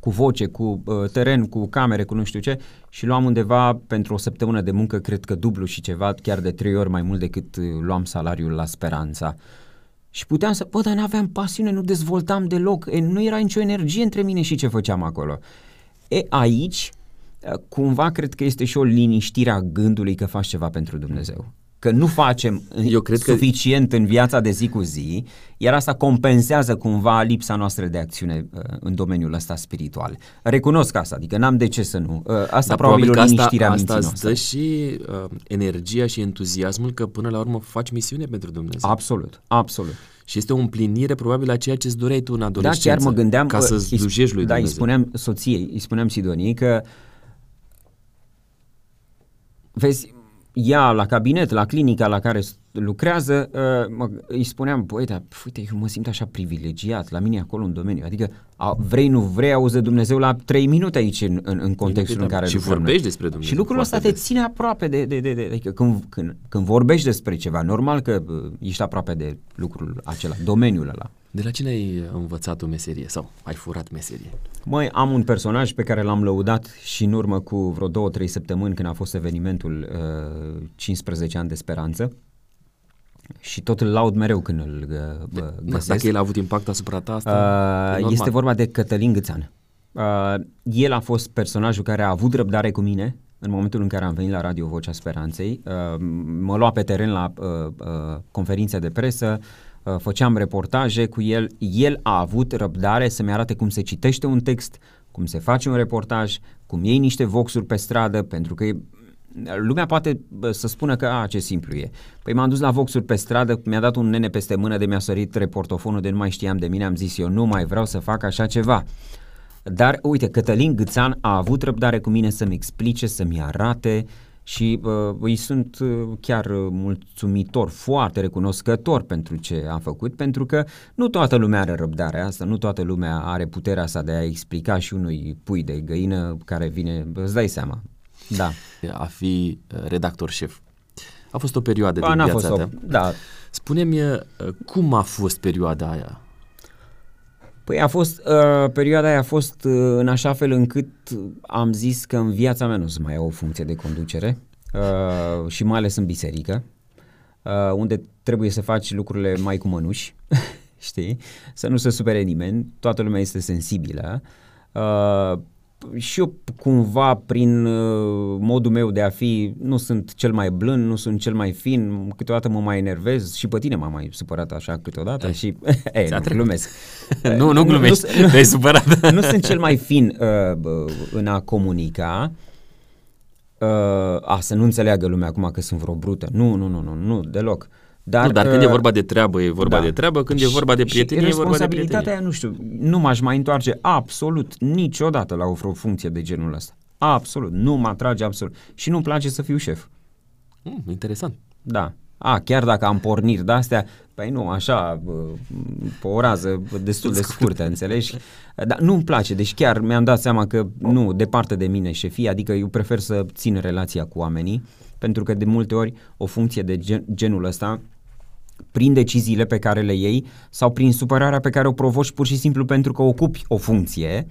cu voce, cu uh, teren, cu camere, cu nu știu ce și luam undeva pentru o săptămână de muncă, cred că dublu și ceva, chiar de trei ori mai mult decât uh, luam salariul la Speranța. Și puteam să, bă, dar n-aveam pasiune, nu dezvoltam deloc, e, nu era nicio energie între mine și ce făceam acolo. E aici, cumva cred că este și o liniștire a gândului că faci ceva pentru Dumnezeu că nu facem Eu cred suficient că... în viața de zi cu zi, iar asta compensează cumva lipsa noastră de acțiune uh, în domeniul ăsta spiritual. Recunosc asta, adică n-am de ce să nu. Uh, asta Dar probabil, probabil o liniștire asta, asta îți dă și uh, energia și entuziasmul că până la urmă faci misiune pentru Dumnezeu. Absolut, absolut. Și este o împlinire probabil a ceea ce îți doreai tu în adolescență. Da, chiar mă gândeam ca să slujești lui da, Dumnezeu. îi spuneam soției, îi spuneam Sidoniei că vezi, ea la cabinet, la clinica la care lucrează, uh, mă, îi spuneam, băi, dar uite, eu mă simt așa privilegiat la mine acolo în domeniu, adică a, vrei, nu vrei, auzi de Dumnezeu la 3 minute aici în, în, în contextul în care Și vorbești despre Dumnezeu. Și lucrul ăsta te ține aproape de, de, de, de adică când, când, când vorbești despre ceva, normal că uh, ești aproape de lucrul acela, domeniul ăla. De la cine ai învățat o meserie sau ai furat meserie? Măi, am un personaj pe care l-am lăudat și în urmă cu vreo două, trei săptămâni când a fost evenimentul uh, 15 ani de speranță și tot îl laud mereu când îl uh, găsesc. Dacă el a avut impact asupra ta, asta uh, Este vorba de Cătălin Gâțan. Uh, el a fost personajul care a avut răbdare cu mine în momentul în care am venit la Radio Vocea Speranței. Uh, mă lua pe teren la uh, uh, conferințe de presă, Uh, făceam reportaje cu el, el a avut răbdare să-mi arate cum se citește un text, cum se face un reportaj, cum iei niște voxuri pe stradă, pentru că lumea poate să spună că, a, ce simplu e. Păi m-am dus la voxuri pe stradă, mi-a dat un nene peste mână de mi-a sărit reportofonul de nu mai știam de mine, am zis eu nu mai vreau să fac așa ceva. Dar uite, Cătălin Gâțan a avut răbdare cu mine să-mi explice, să-mi arate, uh, și uh, îi sunt uh, chiar mulțumitor, foarte recunoscător pentru ce a făcut, pentru că nu toată lumea are răbdarea asta, nu toată lumea are puterea asta de a explica și unui pui de găină care vine, îți dai seama. Da. A fi uh, redactor șef. A fost o perioadă ba, din viața fost ta. O, da. Spune-mi uh, cum a fost perioada aia? Păi a fost, uh, perioada aia a fost uh, în așa fel încât am zis că în viața mea nu o să mai iau o funcție de conducere uh, și mai ales în biserică, uh, unde trebuie să faci lucrurile mai cu mănuși, știi, să nu se supere nimeni, toată lumea este sensibilă. Uh, și eu cumva prin uh, modul meu de a fi nu sunt cel mai blând, nu sunt cel mai fin, câteodată mă mai enervez și pe tine m-am mai supărat așa câteodată eh. și e, nu, glumesc. nu, nu glumești, nu, nu, te-ai supărat. nu sunt cel mai fin uh, în a comunica, uh, a să nu înțeleagă lumea acum că sunt vreo brută. Nu, nu, nu, nu, nu, deloc. Uh, dar, nu, dar când e vorba de treabă, e vorba da. de treabă, când și, e vorba de prietenie, e vorba de prietenie. aia, nu știu, nu m-aș mai întoarce absolut niciodată la o funcție de genul ăsta. Absolut, nu mă atrage absolut. Și nu-mi place să fiu șef. Mm, interesant. Da. A, chiar dacă am porniri de-astea, păi nu, așa, pe o rază destul de scurtă, înțelegi? Dar nu-mi place, deci chiar mi-am dat seama că nu, departe de mine șefia, adică eu prefer să țin relația cu oamenii, pentru că de multe ori o funcție de gen, genul ăsta prin deciziile pe care le iei sau prin supărarea pe care o provoci pur și simplu pentru că ocupi o funcție,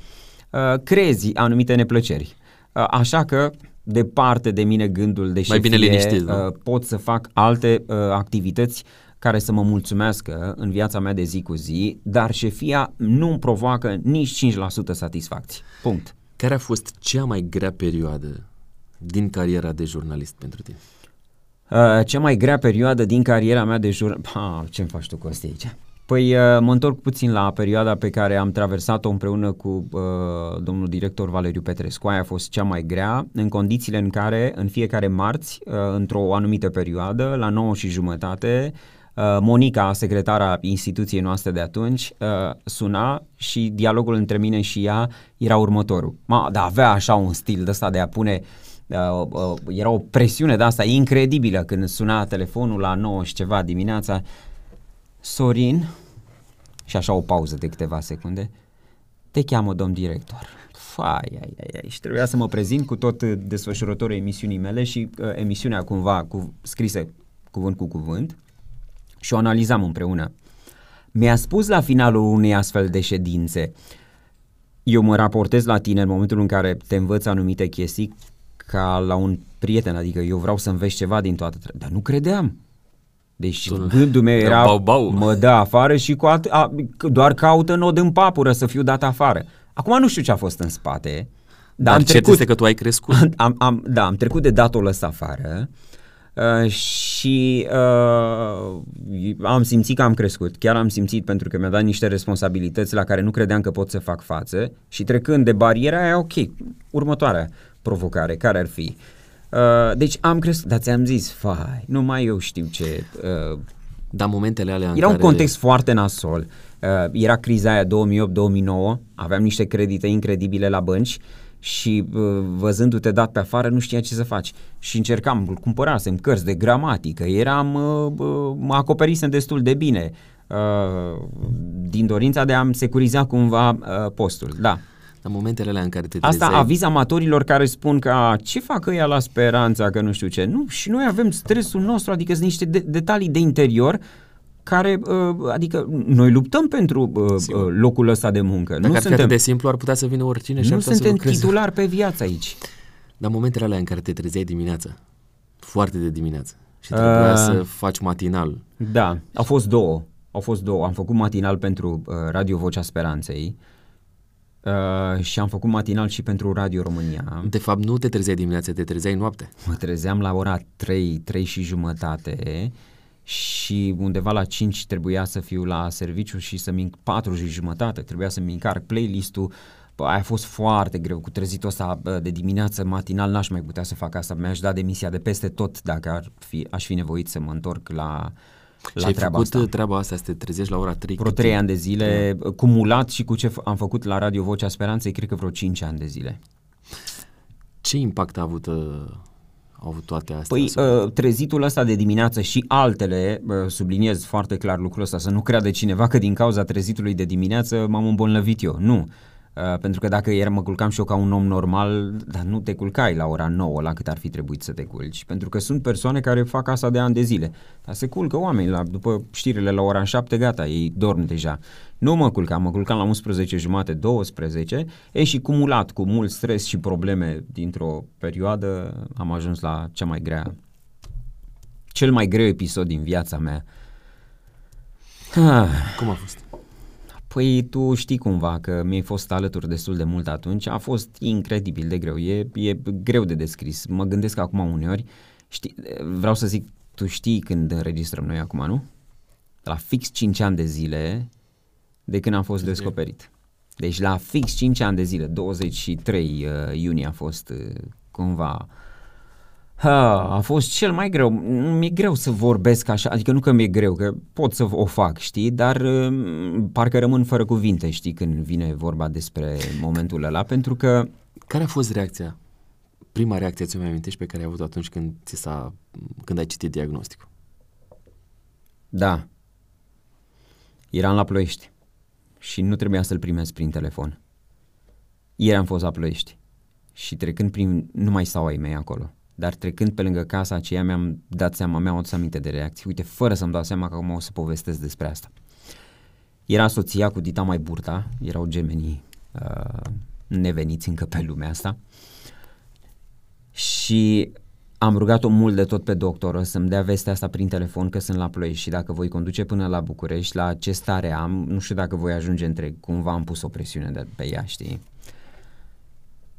uh, crezi anumite neplăceri. Uh, așa că departe de mine gândul de Mai bine liniștit, uh, pot să fac alte uh, activități care să mă mulțumească în viața mea de zi cu zi, dar șefia nu îmi provoacă nici 5% satisfacție. Punct. Care a fost cea mai grea perioadă din cariera de jurnalist pentru tine? Uh, cea mai grea perioadă din cariera mea de jur... ce-mi faci tu cu asta aici? Păi uh, mă întorc puțin la perioada pe care am traversat-o împreună cu uh, domnul director Valeriu Petrescu. Aia a fost cea mai grea, în condițiile în care în fiecare marți, uh, într-o anumită perioadă, la 9 și jumătate, uh, Monica, secretara instituției noastre de atunci, uh, suna și dialogul între mine și ea era următorul. Ma, da, avea așa un stil de ăsta de a pune uh, uh, uh, era o presiune de asta incredibilă când suna telefonul la 9 și ceva dimineața. Sorin, și așa o pauză de câteva secunde, te cheamă domn director. Fai, ai, ai, ai. Și trebuia să mă prezint cu tot desfășurătorul emisiunii mele și uh, emisiunea cumva cu, scrise cuvânt cu cuvânt și o analizam împreună. Mi-a spus la finalul unei astfel de ședințe, eu mă raportez la tine în momentul în care te învăț anumite chestii ca la un prieten, adică eu vreau să înveți ceva din toată, dar nu credeam. Deci tu, gândul meu era, bau, bau. mă dă afară și cu at- a, doar caută nod în papură să fiu dat afară. Acum nu știu ce a fost în spate, Da, Dar am trecut, este că tu ai crescut. Am, am, da, am trecut de datul ăsta afară uh, și uh, am simțit că am crescut. Chiar am simțit pentru că mi-a dat niște responsabilități la care nu credeam că pot să fac față și trecând de bariera aia, ok, următoarea provocare, care ar fi? Uh, deci am crescut, dar ți-am zis, fai, numai eu știu ce... Uh, dar momentele alea Era un care... context foarte nasol. Uh, era criza aia 2008-2009, aveam niște credite incredibile la bănci și uh, văzându-te dat pe afară nu știa ce să faci și încercam, cumpărasem cărți de gramatică, eram, uh, uh, mă acoperisem destul de bine uh, din dorința de a-mi securiza cumva uh, postul, da. În momentele alea în care te trezeai... Asta aviz amatorilor care spun că ce fac ăia la speranța, că nu știu ce. Nu, și noi avem stresul nostru, adică sunt niște de- detalii de interior care, uh, adică noi luptăm pentru uh, uh locul ăsta de muncă. Dacă nu ar fi suntem, de simplu, ar putea să vină oricine și Nu ar suntem să titular pe viață aici. Dar momentele alea în care te trezeai dimineața, foarte de dimineață, și trebuia uh, să faci matinal. Da, au fost două. Au fost două. Am făcut matinal pentru uh, Radio Vocea Speranței uh, și am făcut matinal și pentru Radio România. De fapt, nu te trezeai dimineața, te trezeai noapte. Mă trezeam la ora 3, 3 și jumătate și undeva la 5 trebuia să fiu la serviciu și să minc 4 și jumătate, trebuia să-mi încarc playlist-ul, Bă, a fost foarte greu cu trezitul ăsta de dimineață matinal, n-aș mai putea să fac asta, mi-aș da demisia de peste tot dacă ar fi, aș fi nevoit să mă întorc la, la și ai treaba făcut asta. treaba asta, să te trezești la ora 3? Vreo 3 ani de zile, da. cumulat și cu ce am făcut la Radio Vocea Speranței, cred că vreo 5 ani de zile. Ce impact a avut uh, au avut toate astea? Păi uh, trezitul ăsta de dimineață și altele, uh, subliniez foarte clar lucrul ăsta, să nu creadă cineva că din cauza trezitului de dimineață m-am îmbolnăvit eu. Nu. Uh, pentru că dacă ieri mă culcam și eu ca un om normal, dar nu te culcai la ora 9 la cât ar fi trebuit să te culci. Pentru că sunt persoane care fac asta de ani de zile. Dar se culcă oameni, la, după știrile la ora 7, gata, ei dorm deja. Nu mă culcam, mă culcam la 11 jumate, 12, e și cumulat cu mult stres și probleme dintr-o perioadă, am ajuns la cea mai grea, cel mai greu episod din viața mea. Cum a fost? Păi tu știi cumva că mi-ai fost alături destul de mult atunci, a fost incredibil de greu, e, e greu de descris. Mă gândesc acum uneori, știi, vreau să zic, tu știi când înregistrăm noi acum, nu? La fix 5 ani de zile de când am fost descoperit. Deci la fix 5 ani de zile, 23 uh, iunie a fost uh, cumva Ha, a fost cel mai greu. Mi-e greu să vorbesc așa, adică nu că mi-e greu, că pot să o fac, știi, dar uh, parcă rămân fără cuvinte, știi, când vine vorba despre momentul ăla, pentru că... Care a fost reacția? Prima reacție, ți-o mai amintești, pe care ai avut atunci când, ți s-a, când ai citit diagnosticul? Da. Eram la Ploiești și nu trebuia să-l primesc prin telefon. Ieri am fost la Ploiești și trecând prin, nu mai stau ai mei acolo, dar trecând pe lângă casa aceea mi-am dat seama, mi-am adus aminte de reacții, uite, fără să-mi dau seama că acum o să povestesc despre asta. Era soția cu Dita mai burta, erau gemenii uh, neveniți încă pe lumea asta și am rugat-o mult de tot pe doctoră să-mi dea vestea asta prin telefon că sunt la Ploiești și dacă voi conduce până la București, la ce stare am, nu știu dacă voi ajunge întreg, cumva am pus o presiune de pe ea, știi?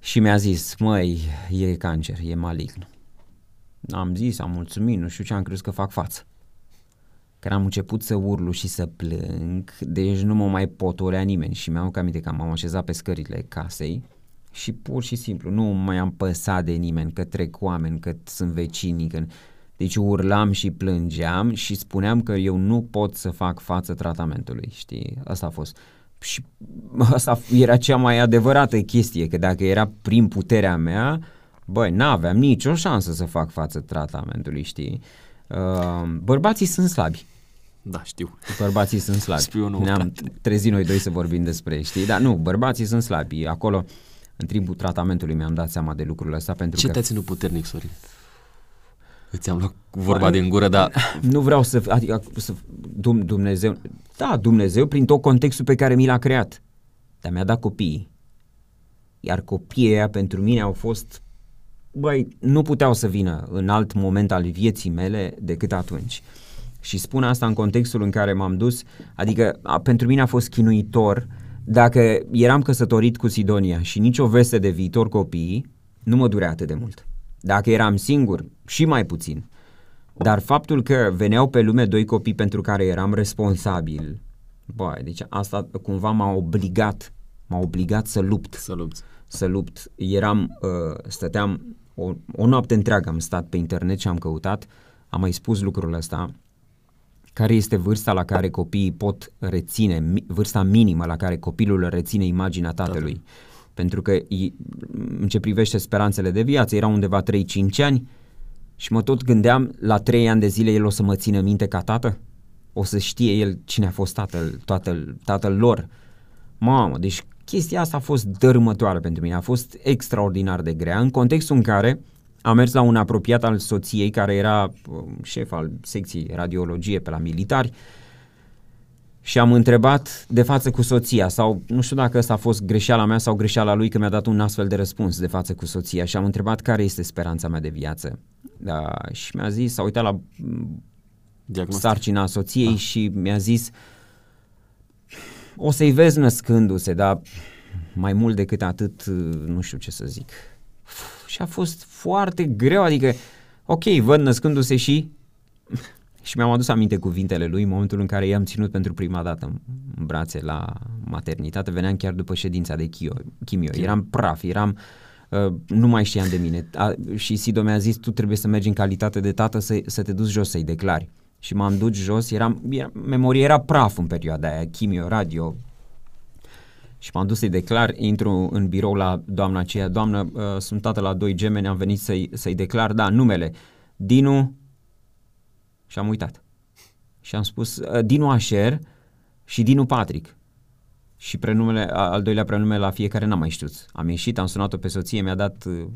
Și mi-a zis, măi, e cancer, e malign. Am zis, am mulțumit, nu știu ce, am crezut că fac față. Că am început să urlu și să plâng, deci nu mă mai potorea nimeni și mi-am aminte că m-am așezat pe scările casei și pur și simplu nu mai am păsat de nimeni că trec oameni, că sunt vecinii, că... Deci urlam și plângeam și spuneam că eu nu pot să fac față tratamentului, știi? Asta a fost. Și asta era cea mai adevărată chestie, că dacă era prin puterea mea, băi, n-aveam nicio șansă să fac față tratamentului, știi? Uh, bărbații sunt slabi. Da, știu. Bărbații sunt slabi. Ne-am trezit noi doi să vorbim despre, știi? Dar nu, bărbații sunt slabi. Acolo în timpul tratamentului mi-am dat seama de lucrul ăsta pentru Ce că... te-a ținut puternic, Sorin? Îți am luat vorba din gură, dar... Nu vreau să... Adică să Dumnezeu... Da, Dumnezeu prin tot contextul pe care mi l-a creat. Dar mi-a dat copiii. Iar copiii aia pentru mine au fost... Băi, nu puteau să vină în alt moment al vieții mele decât atunci. Și spun asta în contextul în care m-am dus, adică a, pentru mine a fost chinuitor uh, Dacă eram căsătorit cu Sidonia și nicio veste de viitor copii, nu mă durea atât de mult. Dacă eram singur, și mai puțin. Dar faptul că veneau pe lume doi copii pentru care eram responsabil, băi, deci asta cumva m-a obligat, m-a obligat să lupt. Să lupt. Să lupt. Eram, uh, stăteam, o, o noapte întreagă am stat pe internet și am căutat, am mai spus lucrul ăsta, care este vârsta la care copiii pot reține, vârsta minimă la care copilul reține imaginea tatălui. Tată. Pentru că în ce privește speranțele de viață, era undeva 3-5 ani și mă tot gândeam, la 3 ani de zile el o să mă țină minte ca tată? O să știe el cine a fost tatăl, tatăl, tatăl lor? Mamă, deci chestia asta a fost dărâmătoare pentru mine, a fost extraordinar de grea, în contextul în care am mers la un apropiat al soției care era um, șef al secției radiologie pe la militari și am întrebat de față cu soția sau nu știu dacă asta a fost greșeala mea sau greșeala lui că mi-a dat un astfel de răspuns de față cu soția și am întrebat care este speranța mea de viață. Da, și mi-a zis, s-a uitat la mm, Diagnostic. sarcina soției ah. și mi-a zis o să-i vezi născându-se, dar mai mult decât atât nu știu ce să zic. Și a fost foarte greu, adică ok, văd născându-se și și mi-am adus aminte cuvintele lui în momentul în care i-am ținut pentru prima dată în brațe la maternitate. Veneam chiar după ședința de chimio. chimio. Eram praf, eram... Uh, nu mai știam de mine. A, și Sido mi-a zis, tu trebuie să mergi în calitate de tată să, să te duci jos să-i declari. Și m-am dus jos, eram, era, memoria era praf în perioada aia, chimio, radio, și m-am dus să-i declar, intru în birou la doamna aceea, doamnă, uh, sunt tată la doi gemeni, am venit să-i, să-i declar, da, numele, Dinu și am uitat. Și am spus uh, Dinu Asher și Dinu Patrick. Și prenumele, al doilea prenume la fiecare n-am mai știut. Am ieșit, am sunat-o pe soție, mi-a dat... Uh,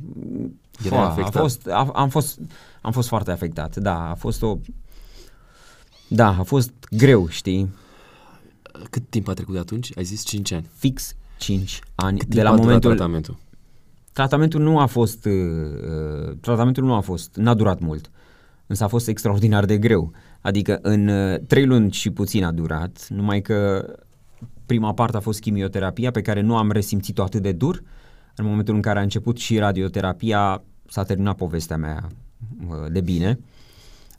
Era afectat. A fost, a, am, fost, am fost foarte afectat, da, a fost o... Da, a fost greu, știi? Cât timp a trecut de atunci? Ai zis 5 ani. Fix 5 ani. Cât de la momentul tratamentul? Tratamentul nu a fost uh, uh, tratamentul nu a fost, n-a durat mult. Însă a fost extraordinar de greu. Adică în uh, 3 luni și puțin a durat, numai că prima parte a fost chimioterapia pe care nu am resimțit-o atât de dur. În momentul în care a început și radioterapia s-a terminat povestea mea uh, de bine. Uh,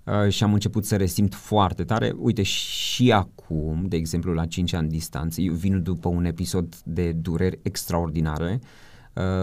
Uh, și am început să resimt foarte tare. Uite, și acum, de exemplu, la 5 ani distanță, eu vin după un episod de dureri extraordinare uh,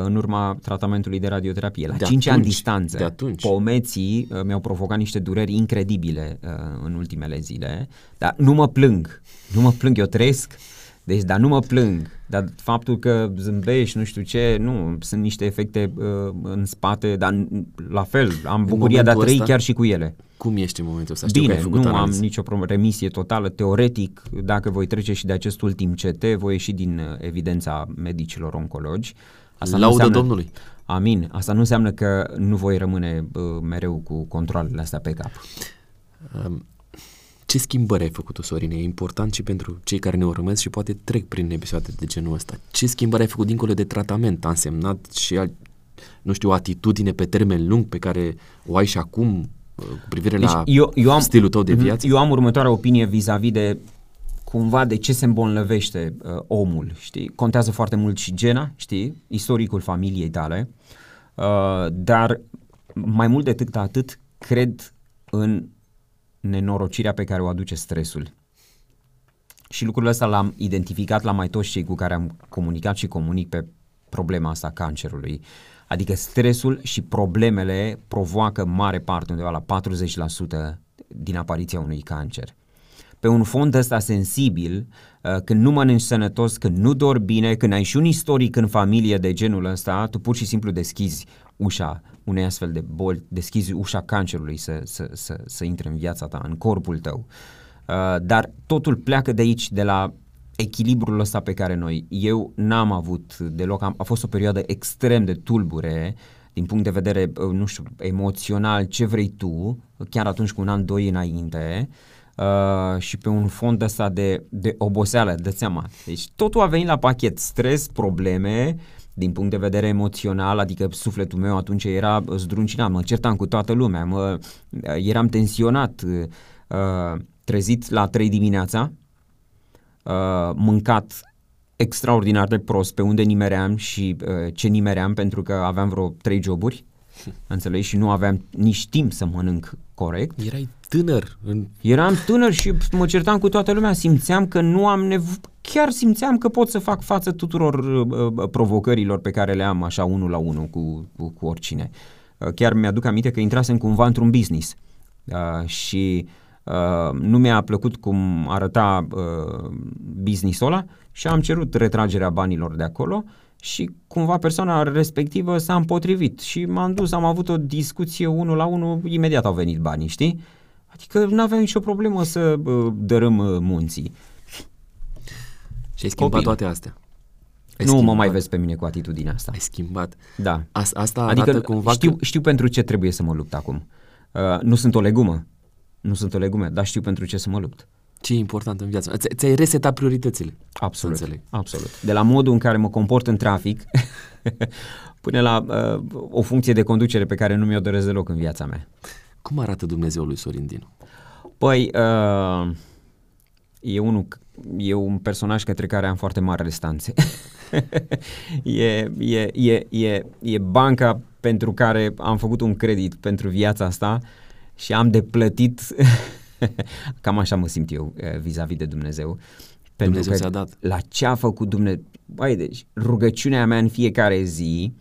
în urma tratamentului de radioterapie. La de 5 atunci, ani distanță, de atunci. pomeții uh, mi-au provocat niște dureri incredibile în ultimele zile, dar nu mă plâng, nu mă plâng, eu trăiesc deci, dar nu mă plâng, dar faptul că zâmbești, nu știu ce, nu, sunt niște efecte uh, în spate, dar la fel, am bucuria de a trăi ăsta, chiar și cu ele. Cum ești în momentul ăsta? Știu Bine, nu analiz. am nicio remisie totală. Teoretic, dacă voi trece și de acest ultim CT, voi ieși din uh, evidența medicilor oncologi. Asta Laudă înseamnă, Domnului! Amin. Asta nu înseamnă că nu voi rămâne uh, mereu cu controlele astea pe cap. Um ce schimbări ai făcut, Sorine? E important și pentru cei care ne urmăresc și poate trec prin episoade de genul ăsta. Ce schimbări ai făcut dincolo de tratament? A însemnat și, nu știu, o atitudine pe termen lung pe care o ai și acum uh, cu privire deci la eu, eu am, stilul tău de mhm. viață? Eu am următoarea opinie vis-a-vis de cumva de ce se îmbolnăvește uh, omul, știi? Contează foarte mult și gena, știi? Istoricul familiei tale, uh, dar mai mult decât atât, cred în nenorocirea pe care o aduce stresul. Și lucrul ăsta l-am identificat la mai toți cei cu care am comunicat și comunic pe problema asta cancerului. Adică stresul și problemele provoacă mare parte, undeva la 40% din apariția unui cancer. Pe un fond ăsta sensibil, uh, când nu mănânci sănătos, când nu dormi bine, când ai și un istoric în familie de genul ăsta, tu pur și simplu deschizi ușa unei astfel de boli, deschizi ușa cancerului să, să, să, să intre în viața ta, în corpul tău. Uh, dar totul pleacă de aici, de la echilibrul ăsta pe care noi, eu n-am avut deloc, am, a fost o perioadă extrem de tulbure din punct de vedere, uh, nu știu, emoțional, ce vrei tu, chiar atunci cu un an, doi înainte, uh, și pe un fond ăsta de, de oboseală, de seama. Deci totul a venit la pachet, stres, probleme, din punct de vedere emoțional, adică sufletul meu atunci era zdruncinat, mă certam cu toată lumea, mă, eram tensionat, uh, trezit la 3 dimineața, uh, mâncat extraordinar de prost pe unde nimeream și uh, ce nimeream pentru că aveam vreo trei joburi, înțelegi, și nu aveam nici timp să mănânc corect. Erai tânăr. În... Eram tânăr și mă certam cu toată lumea, simțeam că nu am nevoie, chiar simțeam că pot să fac față tuturor uh, uh, provocărilor pe care le am așa unul la unul cu, cu, cu oricine. Uh, chiar mi-aduc aminte că intrasem cumva într-un business uh, și uh, nu mi-a plăcut cum arăta uh, business-ul ăla și am cerut retragerea banilor de acolo și cumva persoana respectivă s-a împotrivit și m-am dus, am avut o discuție unul la unul, imediat au venit banii, știi? Adică nu aveam nicio problemă să uh, dărâm uh, munții. Și ai schimbat Copil. toate astea. Ai nu schimbat. mă mai vezi pe mine cu atitudinea asta. Ai schimbat. Da. A, asta adică cumva știu, că... știu pentru ce trebuie să mă lupt acum. Uh, nu sunt o legumă. Nu sunt o legume, dar știu pentru ce să mă lupt. Ce e important în viață? Ți-ai resetat prioritățile. Absolut. Înțeleg. Absolut. De la modul în care mă comport în trafic până la uh, o funcție de conducere pe care nu mi-o doresc deloc în viața mea. Cum arată Dumnezeul lui Sorin Dinu? Păi, uh, e, unul, e un personaj către care am foarte mari restanțe. e, e, e, e, e banca pentru care am făcut un credit pentru viața asta și am de plătit Cam așa mă simt eu eh, vis-a-vis de Dumnezeu. Pentru Dumnezeu că ți-a dat. la ce a făcut Dumnezeu, băi, deci rugăciunea mea în fiecare zi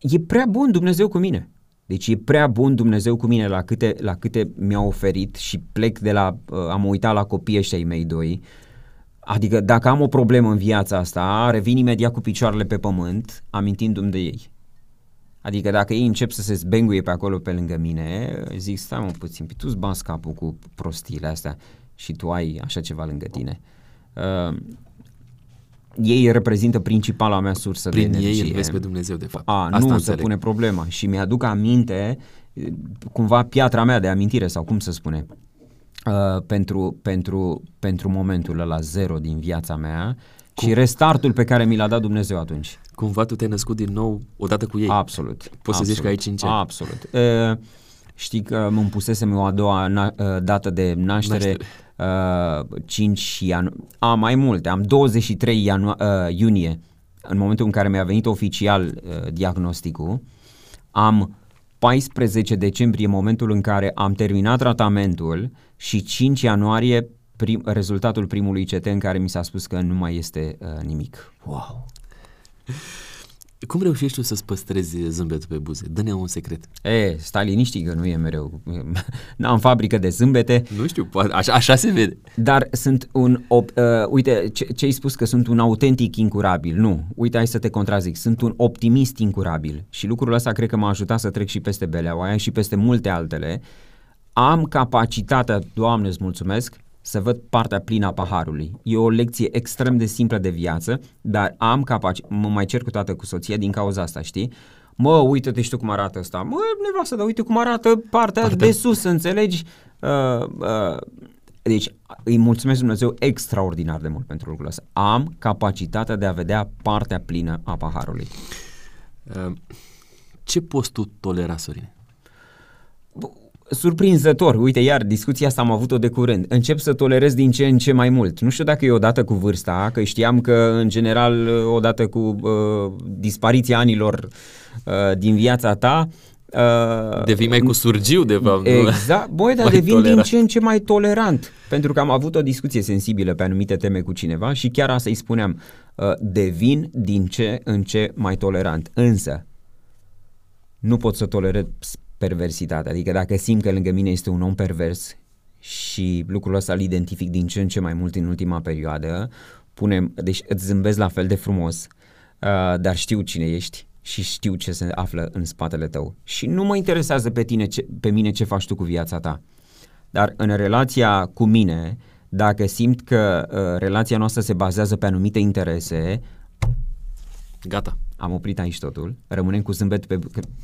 e prea bun Dumnezeu cu mine. Deci e prea bun Dumnezeu cu mine la câte, la câte mi-a oferit și plec de la, uh, am uitat la copiii ăștia mei doi, adică dacă am o problemă în viața asta, revin imediat cu picioarele pe pământ, amintindu-mi de ei. Adică dacă ei încep să se zbenguie pe acolo pe lângă mine, zic, stai mă puțin, tu îți bați capul cu prostiile astea și tu ai așa ceva lângă tine. Uh, ei reprezintă principala mea sursă Prin de energie. ei îl vezi pe Dumnezeu, de fapt. A, Asta nu înțeleg. se pune problema și mi-aduc aminte, cumva piatra mea de amintire sau cum să spune, uh, pentru, pentru, pentru momentul ăla zero din viața mea cum? și restartul pe care mi l-a dat Dumnezeu atunci. Cumva tu te-ai născut din nou odată cu ei. Absolut. Poți absolut, să zici că ai 5 ani. Absolut. Uh, știi că îmi pusesem o a doua na- uh, dată de naștere, naștere. Uh, 5 ianuarie. A, mai multe. Am 23 ianu- uh, iunie, în momentul în care mi-a venit oficial uh, diagnosticul. Am 14 decembrie, momentul în care am terminat tratamentul și 5 ianuarie prim, rezultatul primului CT în care mi s-a spus că nu mai este uh, nimic. Wow! Cum reușești tu să-ți păstrezi zâmbetul pe buze? Dă-ne un secret. E, stai liniștit că nu e mereu. N-am fabrică de zâmbete. Nu știu, așa, așa se vede. Dar sunt un, op, uh, uite, ce, ce ai spus că sunt un autentic incurabil. Nu, uite, hai să te contrazic. Sunt un optimist incurabil. Și lucrul ăsta cred că m-a ajutat să trec și peste beleaua aia și peste multe altele. Am capacitatea, Doamne îți mulțumesc, să văd partea plină a paharului. E o lecție extrem de simplă de viață, dar am capacitate, mă mai cer cu toată cu soția din cauza asta, știi? Mă, uite-te și tu cum arată asta. Mă, nevastă, dar uite cum arată partea, partea. de sus, înțelegi? Uh, uh, deci îi mulțumesc Dumnezeu extraordinar de mult pentru lucrul ăsta. Am capacitatea de a vedea partea plină a paharului. Uh, ce poți tu tolera, Sorine? Surprinzător, uite iar discuția asta am avut-o de curând, încep să tolerez din ce în ce mai mult. Nu știu dacă e odată cu vârsta, că știam că în general odată cu uh, dispariția anilor uh, din viața ta Uh, devii mai cu surgiu, de fapt. Exact. Băi, dar devin tolerant. din ce în ce mai tolerant. Pentru că am avut o discuție sensibilă pe anumite teme cu cineva și chiar asta îi spuneam. Uh, devin din ce în ce mai tolerant. Însă, nu pot să tolerez perversitate. Adică dacă simt că lângă mine este un om pervers și lucrul ăsta îl identific din ce în ce mai mult în ultima perioadă, punem, deci îți zâmbesc la fel de frumos, uh, dar știu cine ești și știu ce se află în spatele tău. Și nu mă interesează pe, tine ce, pe mine ce faci tu cu viața ta. Dar în relația cu mine, dacă simt că uh, relația noastră se bazează pe anumite interese, gata am oprit aici totul, rămânem cu zâmbet pe,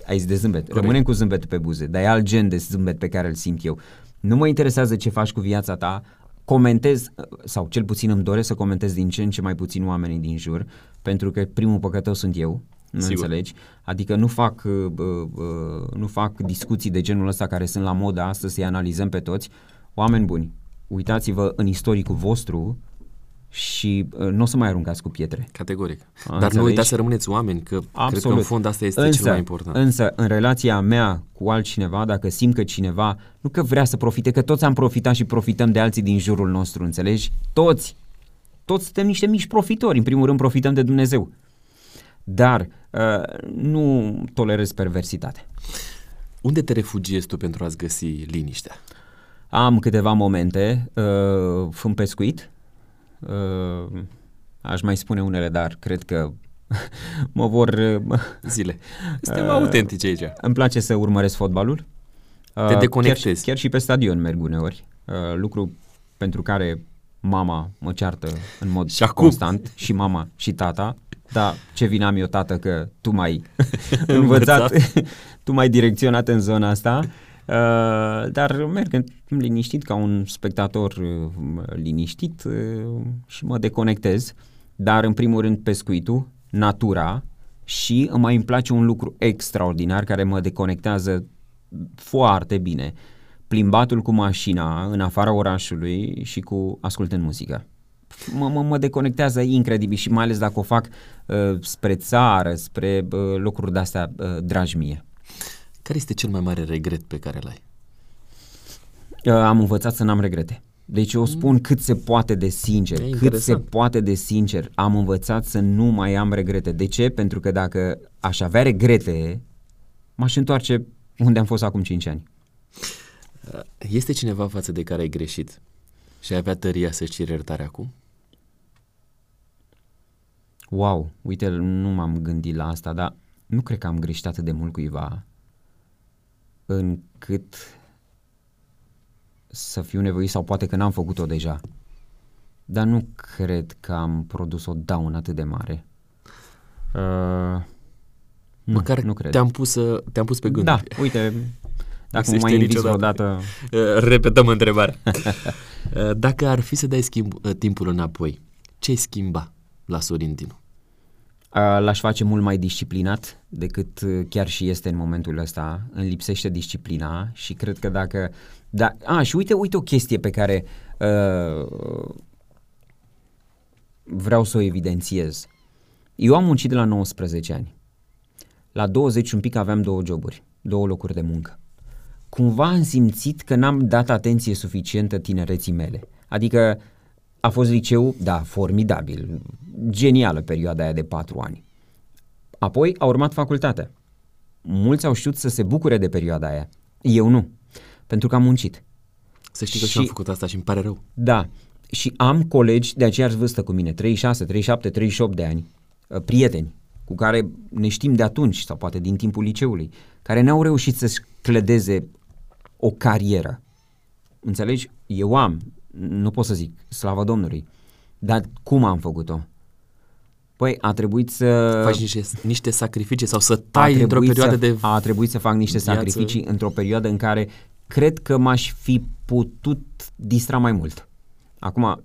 aici de zâmbet, Corect. rămânem cu zâmbet pe buze, dar e alt gen de zâmbet pe care îl simt eu. Nu mă interesează ce faci cu viața ta, comentez, sau cel puțin îmi doresc să comentez din ce în ce mai puțin oamenii din jur, pentru că primul păcătău sunt eu, nu Sigur. înțelegi? Adică nu fac, uh, uh, nu fac discuții de genul ăsta care sunt la modă astăzi, să-i analizăm pe toți. Oameni buni, uitați-vă în istoricul vostru și uh, nu o să mai aruncați cu pietre. Categoric. Dar Înțelegi? nu uitați să rămâneți oameni, că Absolut. cred că în fond asta este însă, cel mai important. Însă, în relația mea cu altcineva, dacă simt că cineva, nu că vrea să profite, că toți am profitat și profităm de alții din jurul nostru, înțelegi? Toți. Toți suntem niște mici profitori. În primul rând profităm de Dumnezeu. Dar uh, nu tolerez perversitate. Unde te refugiezi tu pentru a-ți găsi liniștea? Am câteva momente, uh, fân pescuit, uh, aș mai spune unele, dar cred că mă vor... Uh, Zile. Suntem uh, autentici aici. Îmi place să urmăresc fotbalul. Uh, Te deconectezi. Chiar, chiar și pe stadion merg uneori, uh, lucru pentru care mama mă ceartă în mod și acum. constant, și mama și tata, da, ce vin am eu, tată, că tu m-ai învățat, tu m-ai direcționat în zona asta, uh, dar merg liniștit ca un spectator uh, liniștit uh, și mă deconectez, dar în primul rând pescuitul, natura și mai îmi place un lucru extraordinar care mă deconectează foarte bine, plimbatul cu mașina în afara orașului și cu ascultând muzică. Mă, mă, mă deconectează incredibil și mai ales dacă o fac uh, spre țară, spre uh, locuri de-astea uh, dragi mie. Care este cel mai mare regret pe care l-ai? Uh, am învățat să n-am regrete. Deci eu spun cât se poate de sincer, e cât interesant. se poate de sincer. Am învățat să nu mai am regrete. De ce? Pentru că dacă aș avea regrete, m-aș întoarce unde am fost acum 5 ani. Uh, este cineva față de care ai greșit și ai avea tăria să-și ceri iertare acum? wow, uite, nu m-am gândit la asta, dar nu cred că am greșit atât de mult cuiva încât să fiu nevoit sau poate că n-am făcut-o deja. Dar nu cred că am produs o daună atât de mare. Uh, nu, Măcar nu cred. Te-am pus, te-am pus pe gând. Da, uite, dacă mă mai inviți vreodată... Uh, repetăm întrebarea. Uh, dacă ar fi să dai schimb, uh, timpul înapoi, ce schimba la Sorin Dinu? L-aș face mult mai disciplinat decât chiar și este în momentul ăsta. Îmi lipsește disciplina și cred că dacă... Da, a, și uite, uite o chestie pe care uh, vreau să o evidențiez. Eu am muncit de la 19 ani. La 20 un pic aveam două joburi, două locuri de muncă. Cumva am simțit că n-am dat atenție suficientă tinereții mele. Adică a fost liceu, da, formidabil, genială perioada aia de patru ani. Apoi a urmat facultatea. Mulți au știut să se bucure de perioada aia. Eu nu, pentru că am muncit. Să știi că și, și am făcut asta și îmi pare rău. Da, și am colegi de aceeași vârstă cu mine, 36, 37, 38 de ani, uh, prieteni cu care ne știm de atunci sau poate din timpul liceului, care n-au reușit să-și clădeze o carieră. Înțelegi? Eu am, nu pot să zic, slavă Domnului. Dar cum am făcut-o? Păi a trebuit să... Faci niște, niște sacrificii sau să tai într-o perioadă să, de A trebuit să fac niște viață. sacrificii într-o perioadă în care cred că m-aș fi putut distra mai mult. Acum,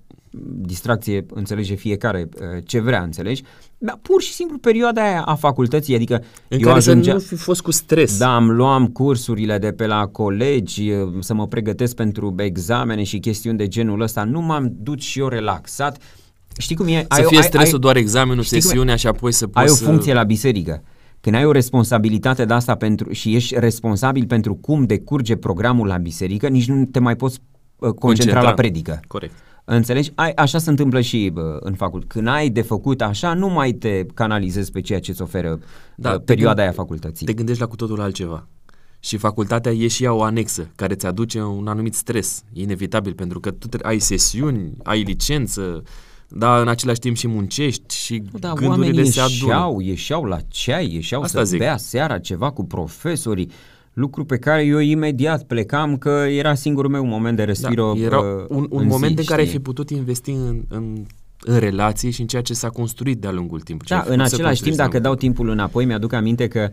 distracție înțelege fiecare uh, ce vrea, înțelegi? Dar pur și simplu perioada aia a facultății, adică în eu care ajungea, să nu fi fost cu stres. Da, îmi luam cursurile de pe la colegi uh, să mă pregătesc pentru examene și chestiuni de genul ăsta, nu m-am dus și eu relaxat. Știi cum e? Să ai, fie stresul ai, doar examenul, sesiunea și apoi să poți Ai o să... funcție la biserică. Când ai o responsabilitate de asta pentru, și ești responsabil pentru cum decurge programul la biserică, nici nu te mai poți uh, concentra, concentra la predică. Corect. Înțelegi? Ai, așa se întâmplă și bă, în facultate. Când ai de făcut așa, nu mai te canalizezi pe ceea ce îți oferă da, bă, perioada aia facultății. Te gândești la cu totul altceva. Și facultatea e și ea o anexă care îți aduce un anumit stres. E inevitabil pentru că tu ai sesiuni, ai licență, dar în același timp și muncești și da, gândurile se adună. Ieșeau, ieșeau la ceai, ieșeau Asta să zic. bea seara ceva cu profesorii lucru pe care eu imediat plecam că era singurul meu moment de respiro da, Era un, un în moment zi, în care ai fi putut investi în, în, în relații și în ceea ce s-a construit de-a lungul timpului. Da, în același timp, dacă dau timpul înapoi, mi-aduc aminte că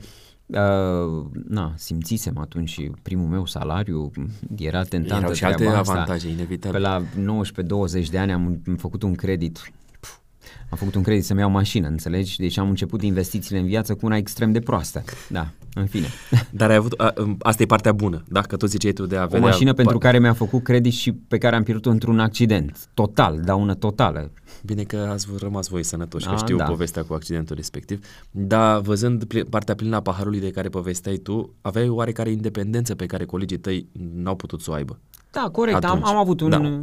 Uh, na, simțisem atunci primul meu salariu, era tentantă Erau și alte asta. avantaje inevitabile. Pe la 19-20 de ani am, am făcut un credit Am făcut un credit să-mi iau mașină, înțelegi? Deci am început investițiile în viață cu una extrem de proastă. Da, în fine. Dar ai avut, a, asta e partea bună, da? Că tu ziceai tu de a O mașină pentru care mi-a făcut credit și pe care am pierdut-o într-un accident. Total, daună totală. Bine că ați rămas voi sănătoși, a, că știu da. povestea cu accidentul respectiv. Dar văzând pl- partea plină a paharului de care povesteai tu, aveai oarecare independență pe care colegii tăi n-au putut să o aibă. Da, corect. Am, am avut un... Da.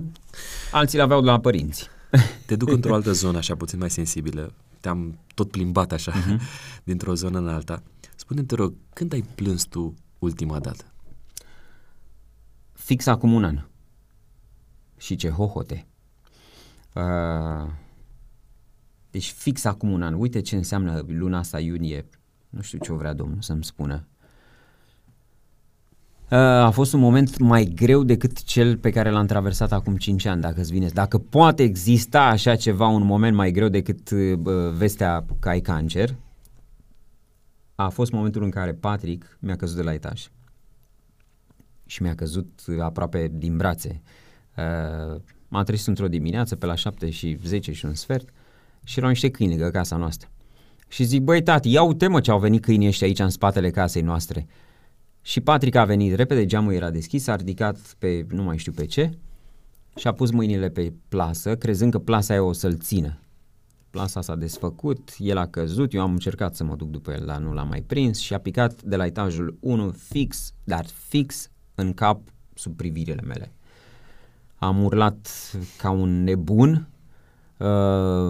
Alții l-aveau de la părinți. Te duc într-o altă zonă așa puțin mai sensibilă. Te-am tot plimbat așa uh-huh. dintr-o zonă în alta. Spune-mi, te rog, când ai plâns tu ultima dată? Fix acum un an. Și ce hohote. Uh, deci fix acum un an. Uite ce înseamnă luna asta iunie. Nu știu ce o vrea Domnul să-mi spună. Uh, a fost un moment mai greu decât cel pe care l-am traversat acum 5 ani, dacă îți vine. Dacă poate exista așa ceva, un moment mai greu decât uh, vestea că ai cancer, a fost momentul în care Patrick mi-a căzut de la etaj. Și mi-a căzut aproape din brațe. Uh, m-a trezit într-o dimineață pe la 7 și 10 și un sfert și erau niște câini lângă casa noastră. Și zic, băi tati, ia uite mă ce au venit câinii ăștia aici în spatele casei noastre. Și Patrick a venit repede, geamul era deschis, a ridicat pe nu mai știu pe ce și a pus mâinile pe plasă, crezând că plasa aia o să-l țină. Plasa s-a desfăcut, el a căzut, eu am încercat să mă duc după el, dar nu l-am mai prins și a picat de la etajul 1 fix, dar fix în cap sub privirile mele. Am urlat ca un nebun, uh,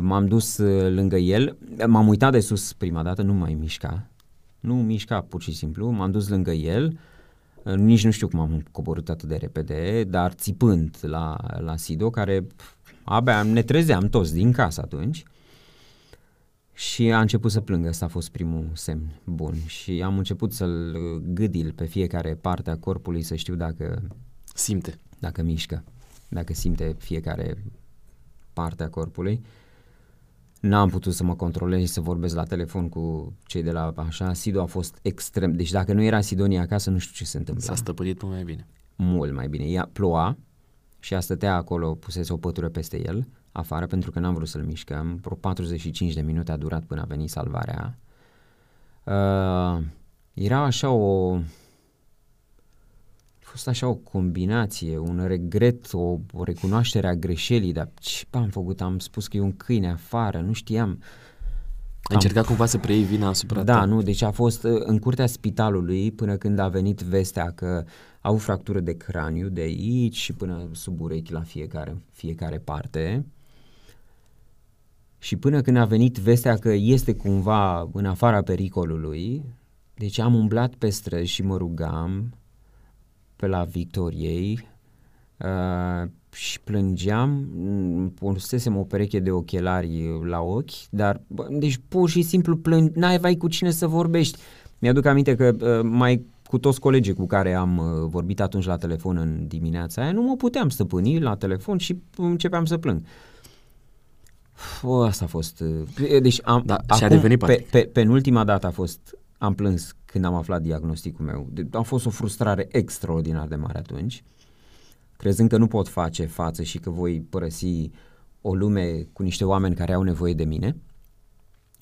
m-am dus lângă el, m-am uitat de sus prima dată, nu mai mișca, nu mișca pur și simplu, m-am dus lângă el, nici nu știu cum am coborât atât de repede, dar țipând la, la Sido, care abia ne trezeam toți din casă atunci. Și a început să plângă, asta a fost primul semn bun. Și am început să-l gâdil pe fiecare parte a corpului să știu dacă simte, dacă mișcă, dacă simte fiecare parte a corpului N-am putut să mă controlez și să vorbesc la telefon cu cei de la așa. Sido a fost extrem. Deci dacă nu era Sidonia acasă, nu știu ce se întâmpla. S-a stăpânit mult mai bine. Mult mai bine. Ea ploua și a stătea acolo, pusese o pătură peste el, afară, pentru că n-am vrut să-l mișcăm. Pro 45 de minute a durat până a venit salvarea. Uh, era așa o fost așa o combinație, un regret, o, o recunoaștere a greșelii, dar ce am făcut? Am spus că e un câine afară, nu știam. Ai încercat cumva să preiei vina asupra Da, ta. nu, deci a fost uh, în curtea spitalului până când a venit vestea că au fractură de craniu de aici și până sub urechi la fiecare, fiecare parte. Și până când a venit vestea că este cumva în afara pericolului, deci am umblat pe străzi și mă rugam pe la Victoriei uh, și plângeam, pusesem o pereche de ochelari la ochi, dar deci pur și simplu plâng, n-ai vai cu cine să vorbești. Mi-aduc aminte că uh, mai cu toți colegii cu care am uh, vorbit atunci la telefon în dimineața aia, nu mă puteam stăpâni la telefon și începeam să plâng. asta a fost... Uh, deci am, da, acum, și a devenit pe, pe, penultima dată a fost am plâns când am aflat diagnosticul meu. A fost o frustrare extraordinar de mare atunci, crezând că nu pot face față și că voi părăsi o lume cu niște oameni care au nevoie de mine.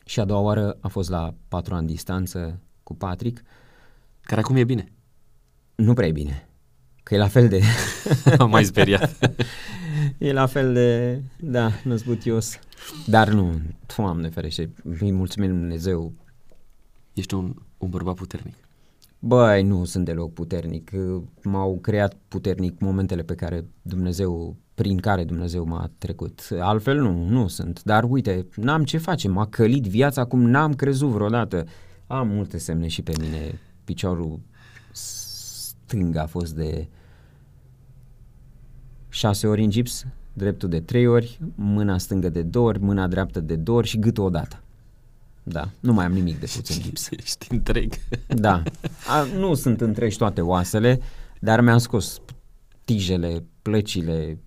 Și a doua oară a fost la patru ani distanță cu Patrick. Care acum e bine? Nu prea e bine. Că e la fel de... Am mai speriat. e la fel de, da, năzbutios. Dar nu, Doamne ferește, îi mulțumim Dumnezeu Ești un, un bărbat puternic. Băi, nu sunt deloc puternic. M-au creat puternic momentele pe care Dumnezeu, prin care Dumnezeu m-a trecut. Altfel nu, nu sunt. Dar uite, n-am ce face, m-a călit viața cum n-am crezut vreodată. Am multe semne și pe mine. Piciorul stâng a fost de șase ori în gips, dreptul de trei ori, mâna stângă de două ori, mâna dreaptă de două ori și gâtul odată. Da, nu mai am nimic de pus în gips. Ești întreg. Da, A, nu sunt întregi toate oasele, dar mi-am scos tijele, plăcile.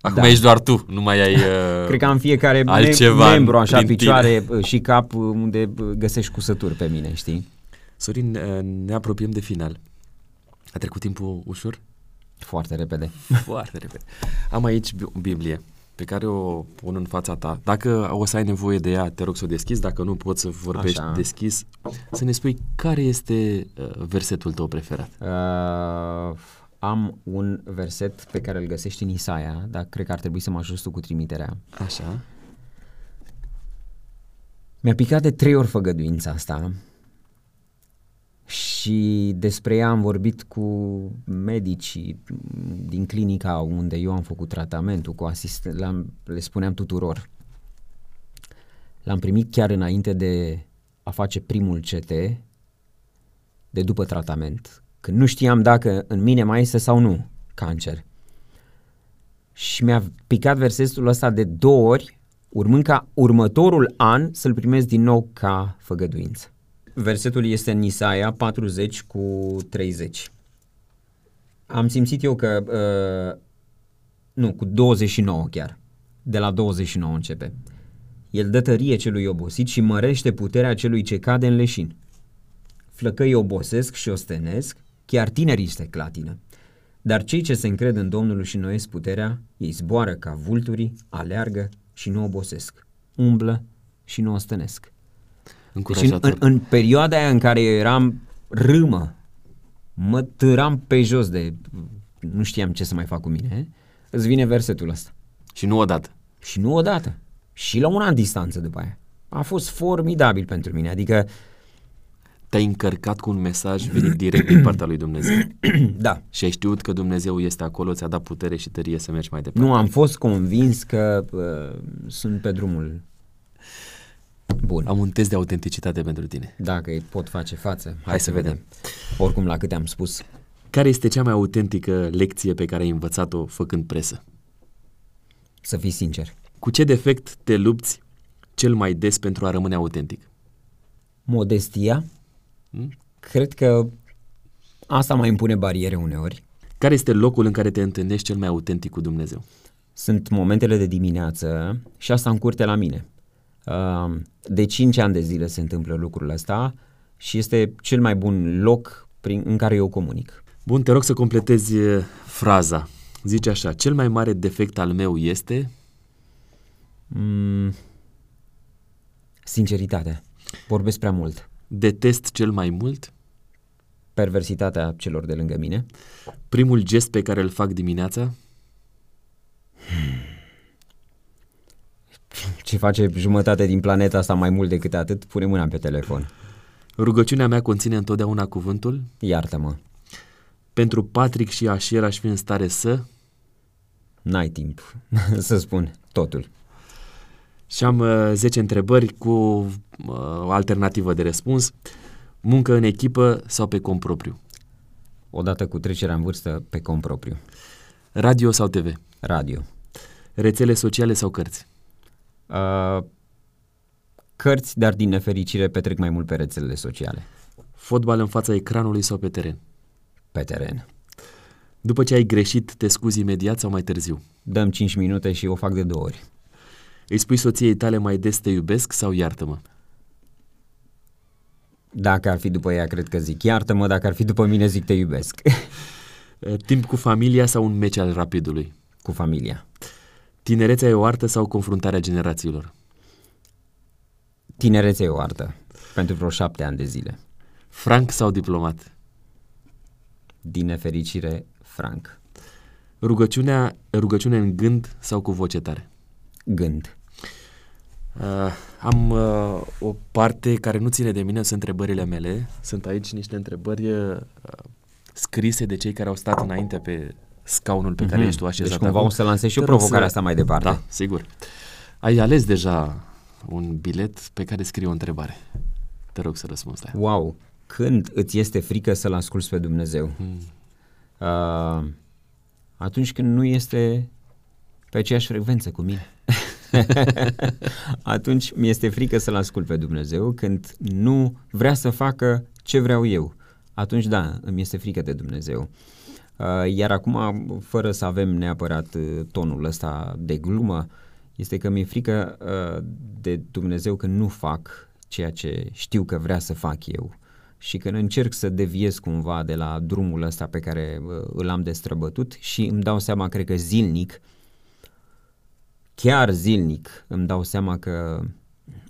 Acum da. ești doar tu, nu mai ai uh, Cred că am fiecare altceva membru, așa, picioare tine. Uh, și cap uh, unde uh, găsești cusături pe mine, știi? Sorin, ne apropiem de final. A trecut timpul ușor? Foarte repede. Foarte repede. Am aici Biblie pe care o pun în fața ta, dacă o să ai nevoie de ea, te rog să o deschizi, dacă nu poți să vorbești Așa. deschis, să ne spui care este uh, versetul tău preferat. Uh, am un verset pe care îl găsești în Isaia, dar cred că ar trebui să mă ajut cu trimiterea. Așa. Mi-a picat de trei ori făgăduința asta și despre ea am vorbit cu medicii din clinica unde eu am făcut tratamentul, cu asistent, le spuneam tuturor. L-am primit chiar înainte de a face primul CT, de după tratament, când nu știam dacă în mine mai este sau nu cancer. Și mi-a picat versetul ăsta de două ori, urmând ca următorul an să-l primesc din nou ca făgăduință. Versetul este în Isaia 40 cu 30. Am simțit eu că, uh, nu, cu 29 chiar, de la 29 începe. El dă tărie celui obosit și mărește puterea celui ce cade în leșin. Flăcăi obosesc și ostenesc, chiar tinerii se clatină. Dar cei ce se încred în Domnul și noiesc puterea, ei zboară ca vulturii, aleargă și nu obosesc, umblă și nu ostănesc. Deci în, în, în perioada aia în care eu eram râmă, mă târam pe jos de... nu știam ce să mai fac cu mine, îți vine versetul ăsta. Și nu odată. Și nu odată. Și la un an distanță după aia. A fost formidabil pentru mine, adică te-ai încărcat cu un mesaj venit direct din partea lui Dumnezeu. da. Și ai știut că Dumnezeu este acolo, ți-a dat putere și tărie să mergi mai departe. Nu, am fost convins că uh, sunt pe drumul Bun. Am un test de autenticitate pentru tine. Dacă îi pot face față, hai, hai să vedem. vedem. Oricum, la câte am spus. Care este cea mai autentică lecție pe care ai învățat-o făcând presă? Să fii sincer. Cu ce defect te lupți cel mai des pentru a rămâne autentic? Modestia. Hmm? Cred că asta mai impune bariere uneori. Care este locul în care te întâlnești cel mai autentic cu Dumnezeu? Sunt momentele de dimineață și asta în curte la mine. De 5 ani de zile se întâmplă lucrul ăsta și este cel mai bun loc prin, în care eu comunic. Bun, te rog să completezi fraza. Zice așa, cel mai mare defect al meu este... Mm, sinceritatea. Vorbesc prea mult. Detest cel mai mult? Perversitatea celor de lângă mine. Primul gest pe care îl fac dimineața? Hmm ce face jumătate din planeta asta mai mult decât atât, pune mâna pe telefon. Rugăciunea mea conține întotdeauna cuvântul? Iartă-mă. Pentru Patrick și Așier aș fi în stare să? N-ai timp să spun totul. Și am uh, 10 întrebări cu uh, o alternativă de răspuns. Muncă în echipă sau pe cont propriu? Odată cu trecerea în vârstă, pe cont propriu. Radio sau TV? Radio. Rețele sociale sau cărți? Uh, cărți, dar din nefericire petrec mai mult pe rețelele sociale. Fotbal în fața ecranului sau pe teren? Pe teren. După ce ai greșit, te scuzi imediat sau mai târziu? Dăm 5 minute și o fac de două ori. Îi spui soției tale mai des te iubesc sau iartă-mă? Dacă ar fi după ea, cred că zic iartă-mă, dacă ar fi după mine, zic te iubesc. Timp cu familia sau un meci al rapidului? Cu familia. Tinerețea e o artă sau confruntarea generațiilor? Tinerețea e o artă, pentru vreo șapte ani de zile. Frank sau diplomat? Din nefericire, Frank. Rugăciunea, rugăciune în gând sau cu voce tare? Gând. Uh, am uh, o parte care nu ține de mine, sunt întrebările mele. Sunt aici niște întrebări uh, scrise de cei care au stat înainte pe scaunul pe care mm-hmm. ești tu așezat Deci cumva acum. o să lansezi și o provocare să... asta mai departe. Da, sigur. Ai ales deja un bilet pe care scrie o întrebare. Te rog să răspunzi la ea. Wow! Când îți este frică să-L asculți pe Dumnezeu? Hmm. Uh, atunci când nu este pe aceeași frecvență cu mine. atunci mi este frică să-L ascult pe Dumnezeu când nu vrea să facă ce vreau eu. Atunci da, îmi este frică de Dumnezeu. Uh, iar acum, fără să avem neapărat uh, tonul ăsta de glumă, este că mi-e frică uh, de Dumnezeu că nu fac ceea ce știu că vrea să fac eu și când încerc să deviez cumva de la drumul ăsta pe care îl am destrăbătut și îmi dau seama, cred că zilnic, chiar zilnic îmi dau seama că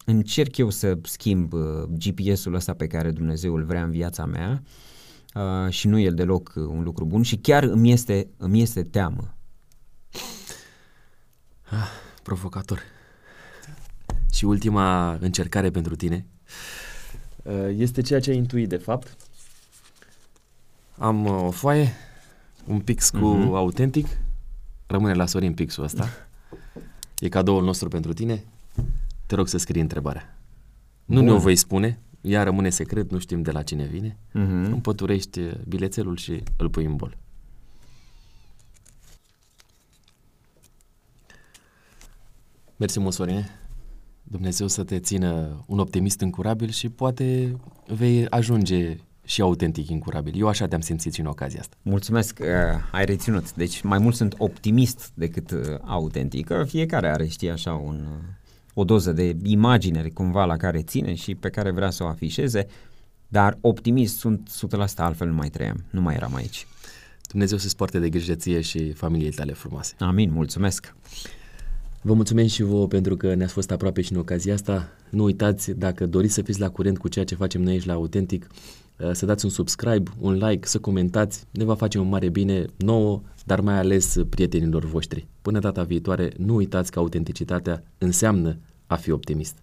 încerc eu să schimb uh, GPS-ul ăsta pe care Dumnezeu îl vrea în viața mea uh, și nu e deloc un lucru bun și chiar îmi este, îmi este teamă. Ah, provocator. Și ultima încercare pentru tine uh, este ceea ce ai intuit de fapt. Am uh, o foaie, un pix cu uh-huh. autentic, rămâne la Sorin pixul ăsta. E cadoul nostru pentru tine. Te rog să scrii întrebarea. Nu ne-o voi spune, ea rămâne secret, nu știm de la cine vine. Uh-huh. Împăturești bilețelul și îl pui în bol. Mersi mult, Sorine. Dumnezeu să te țină un optimist incurabil și poate vei ajunge și autentic incurabil. Eu așa te-am simțit și în ocazia asta. Mulțumesc că uh, ai reținut. Deci mai mult sunt optimist decât uh, autentic. Fiecare are, știi, așa un, uh, o doză de imagine cumva la care ține și pe care vrea să o afișeze, dar optimist sunt 100% altfel nu mai trăiam, nu mai eram aici. Dumnezeu să-ți poarte de grijă ție și familiei tale frumoase. Amin, mulțumesc! Vă mulțumim și vouă pentru că ne-ați fost aproape și în ocazia asta. Nu uitați, dacă doriți să fiți la curent cu ceea ce facem noi aici la Autentic, uh, să dați un subscribe, un like, să comentați. Ne va face un mare bine nouă, dar mai ales prietenilor voștri. Până data viitoare, nu uitați că autenticitatea înseamnă a fi optimist.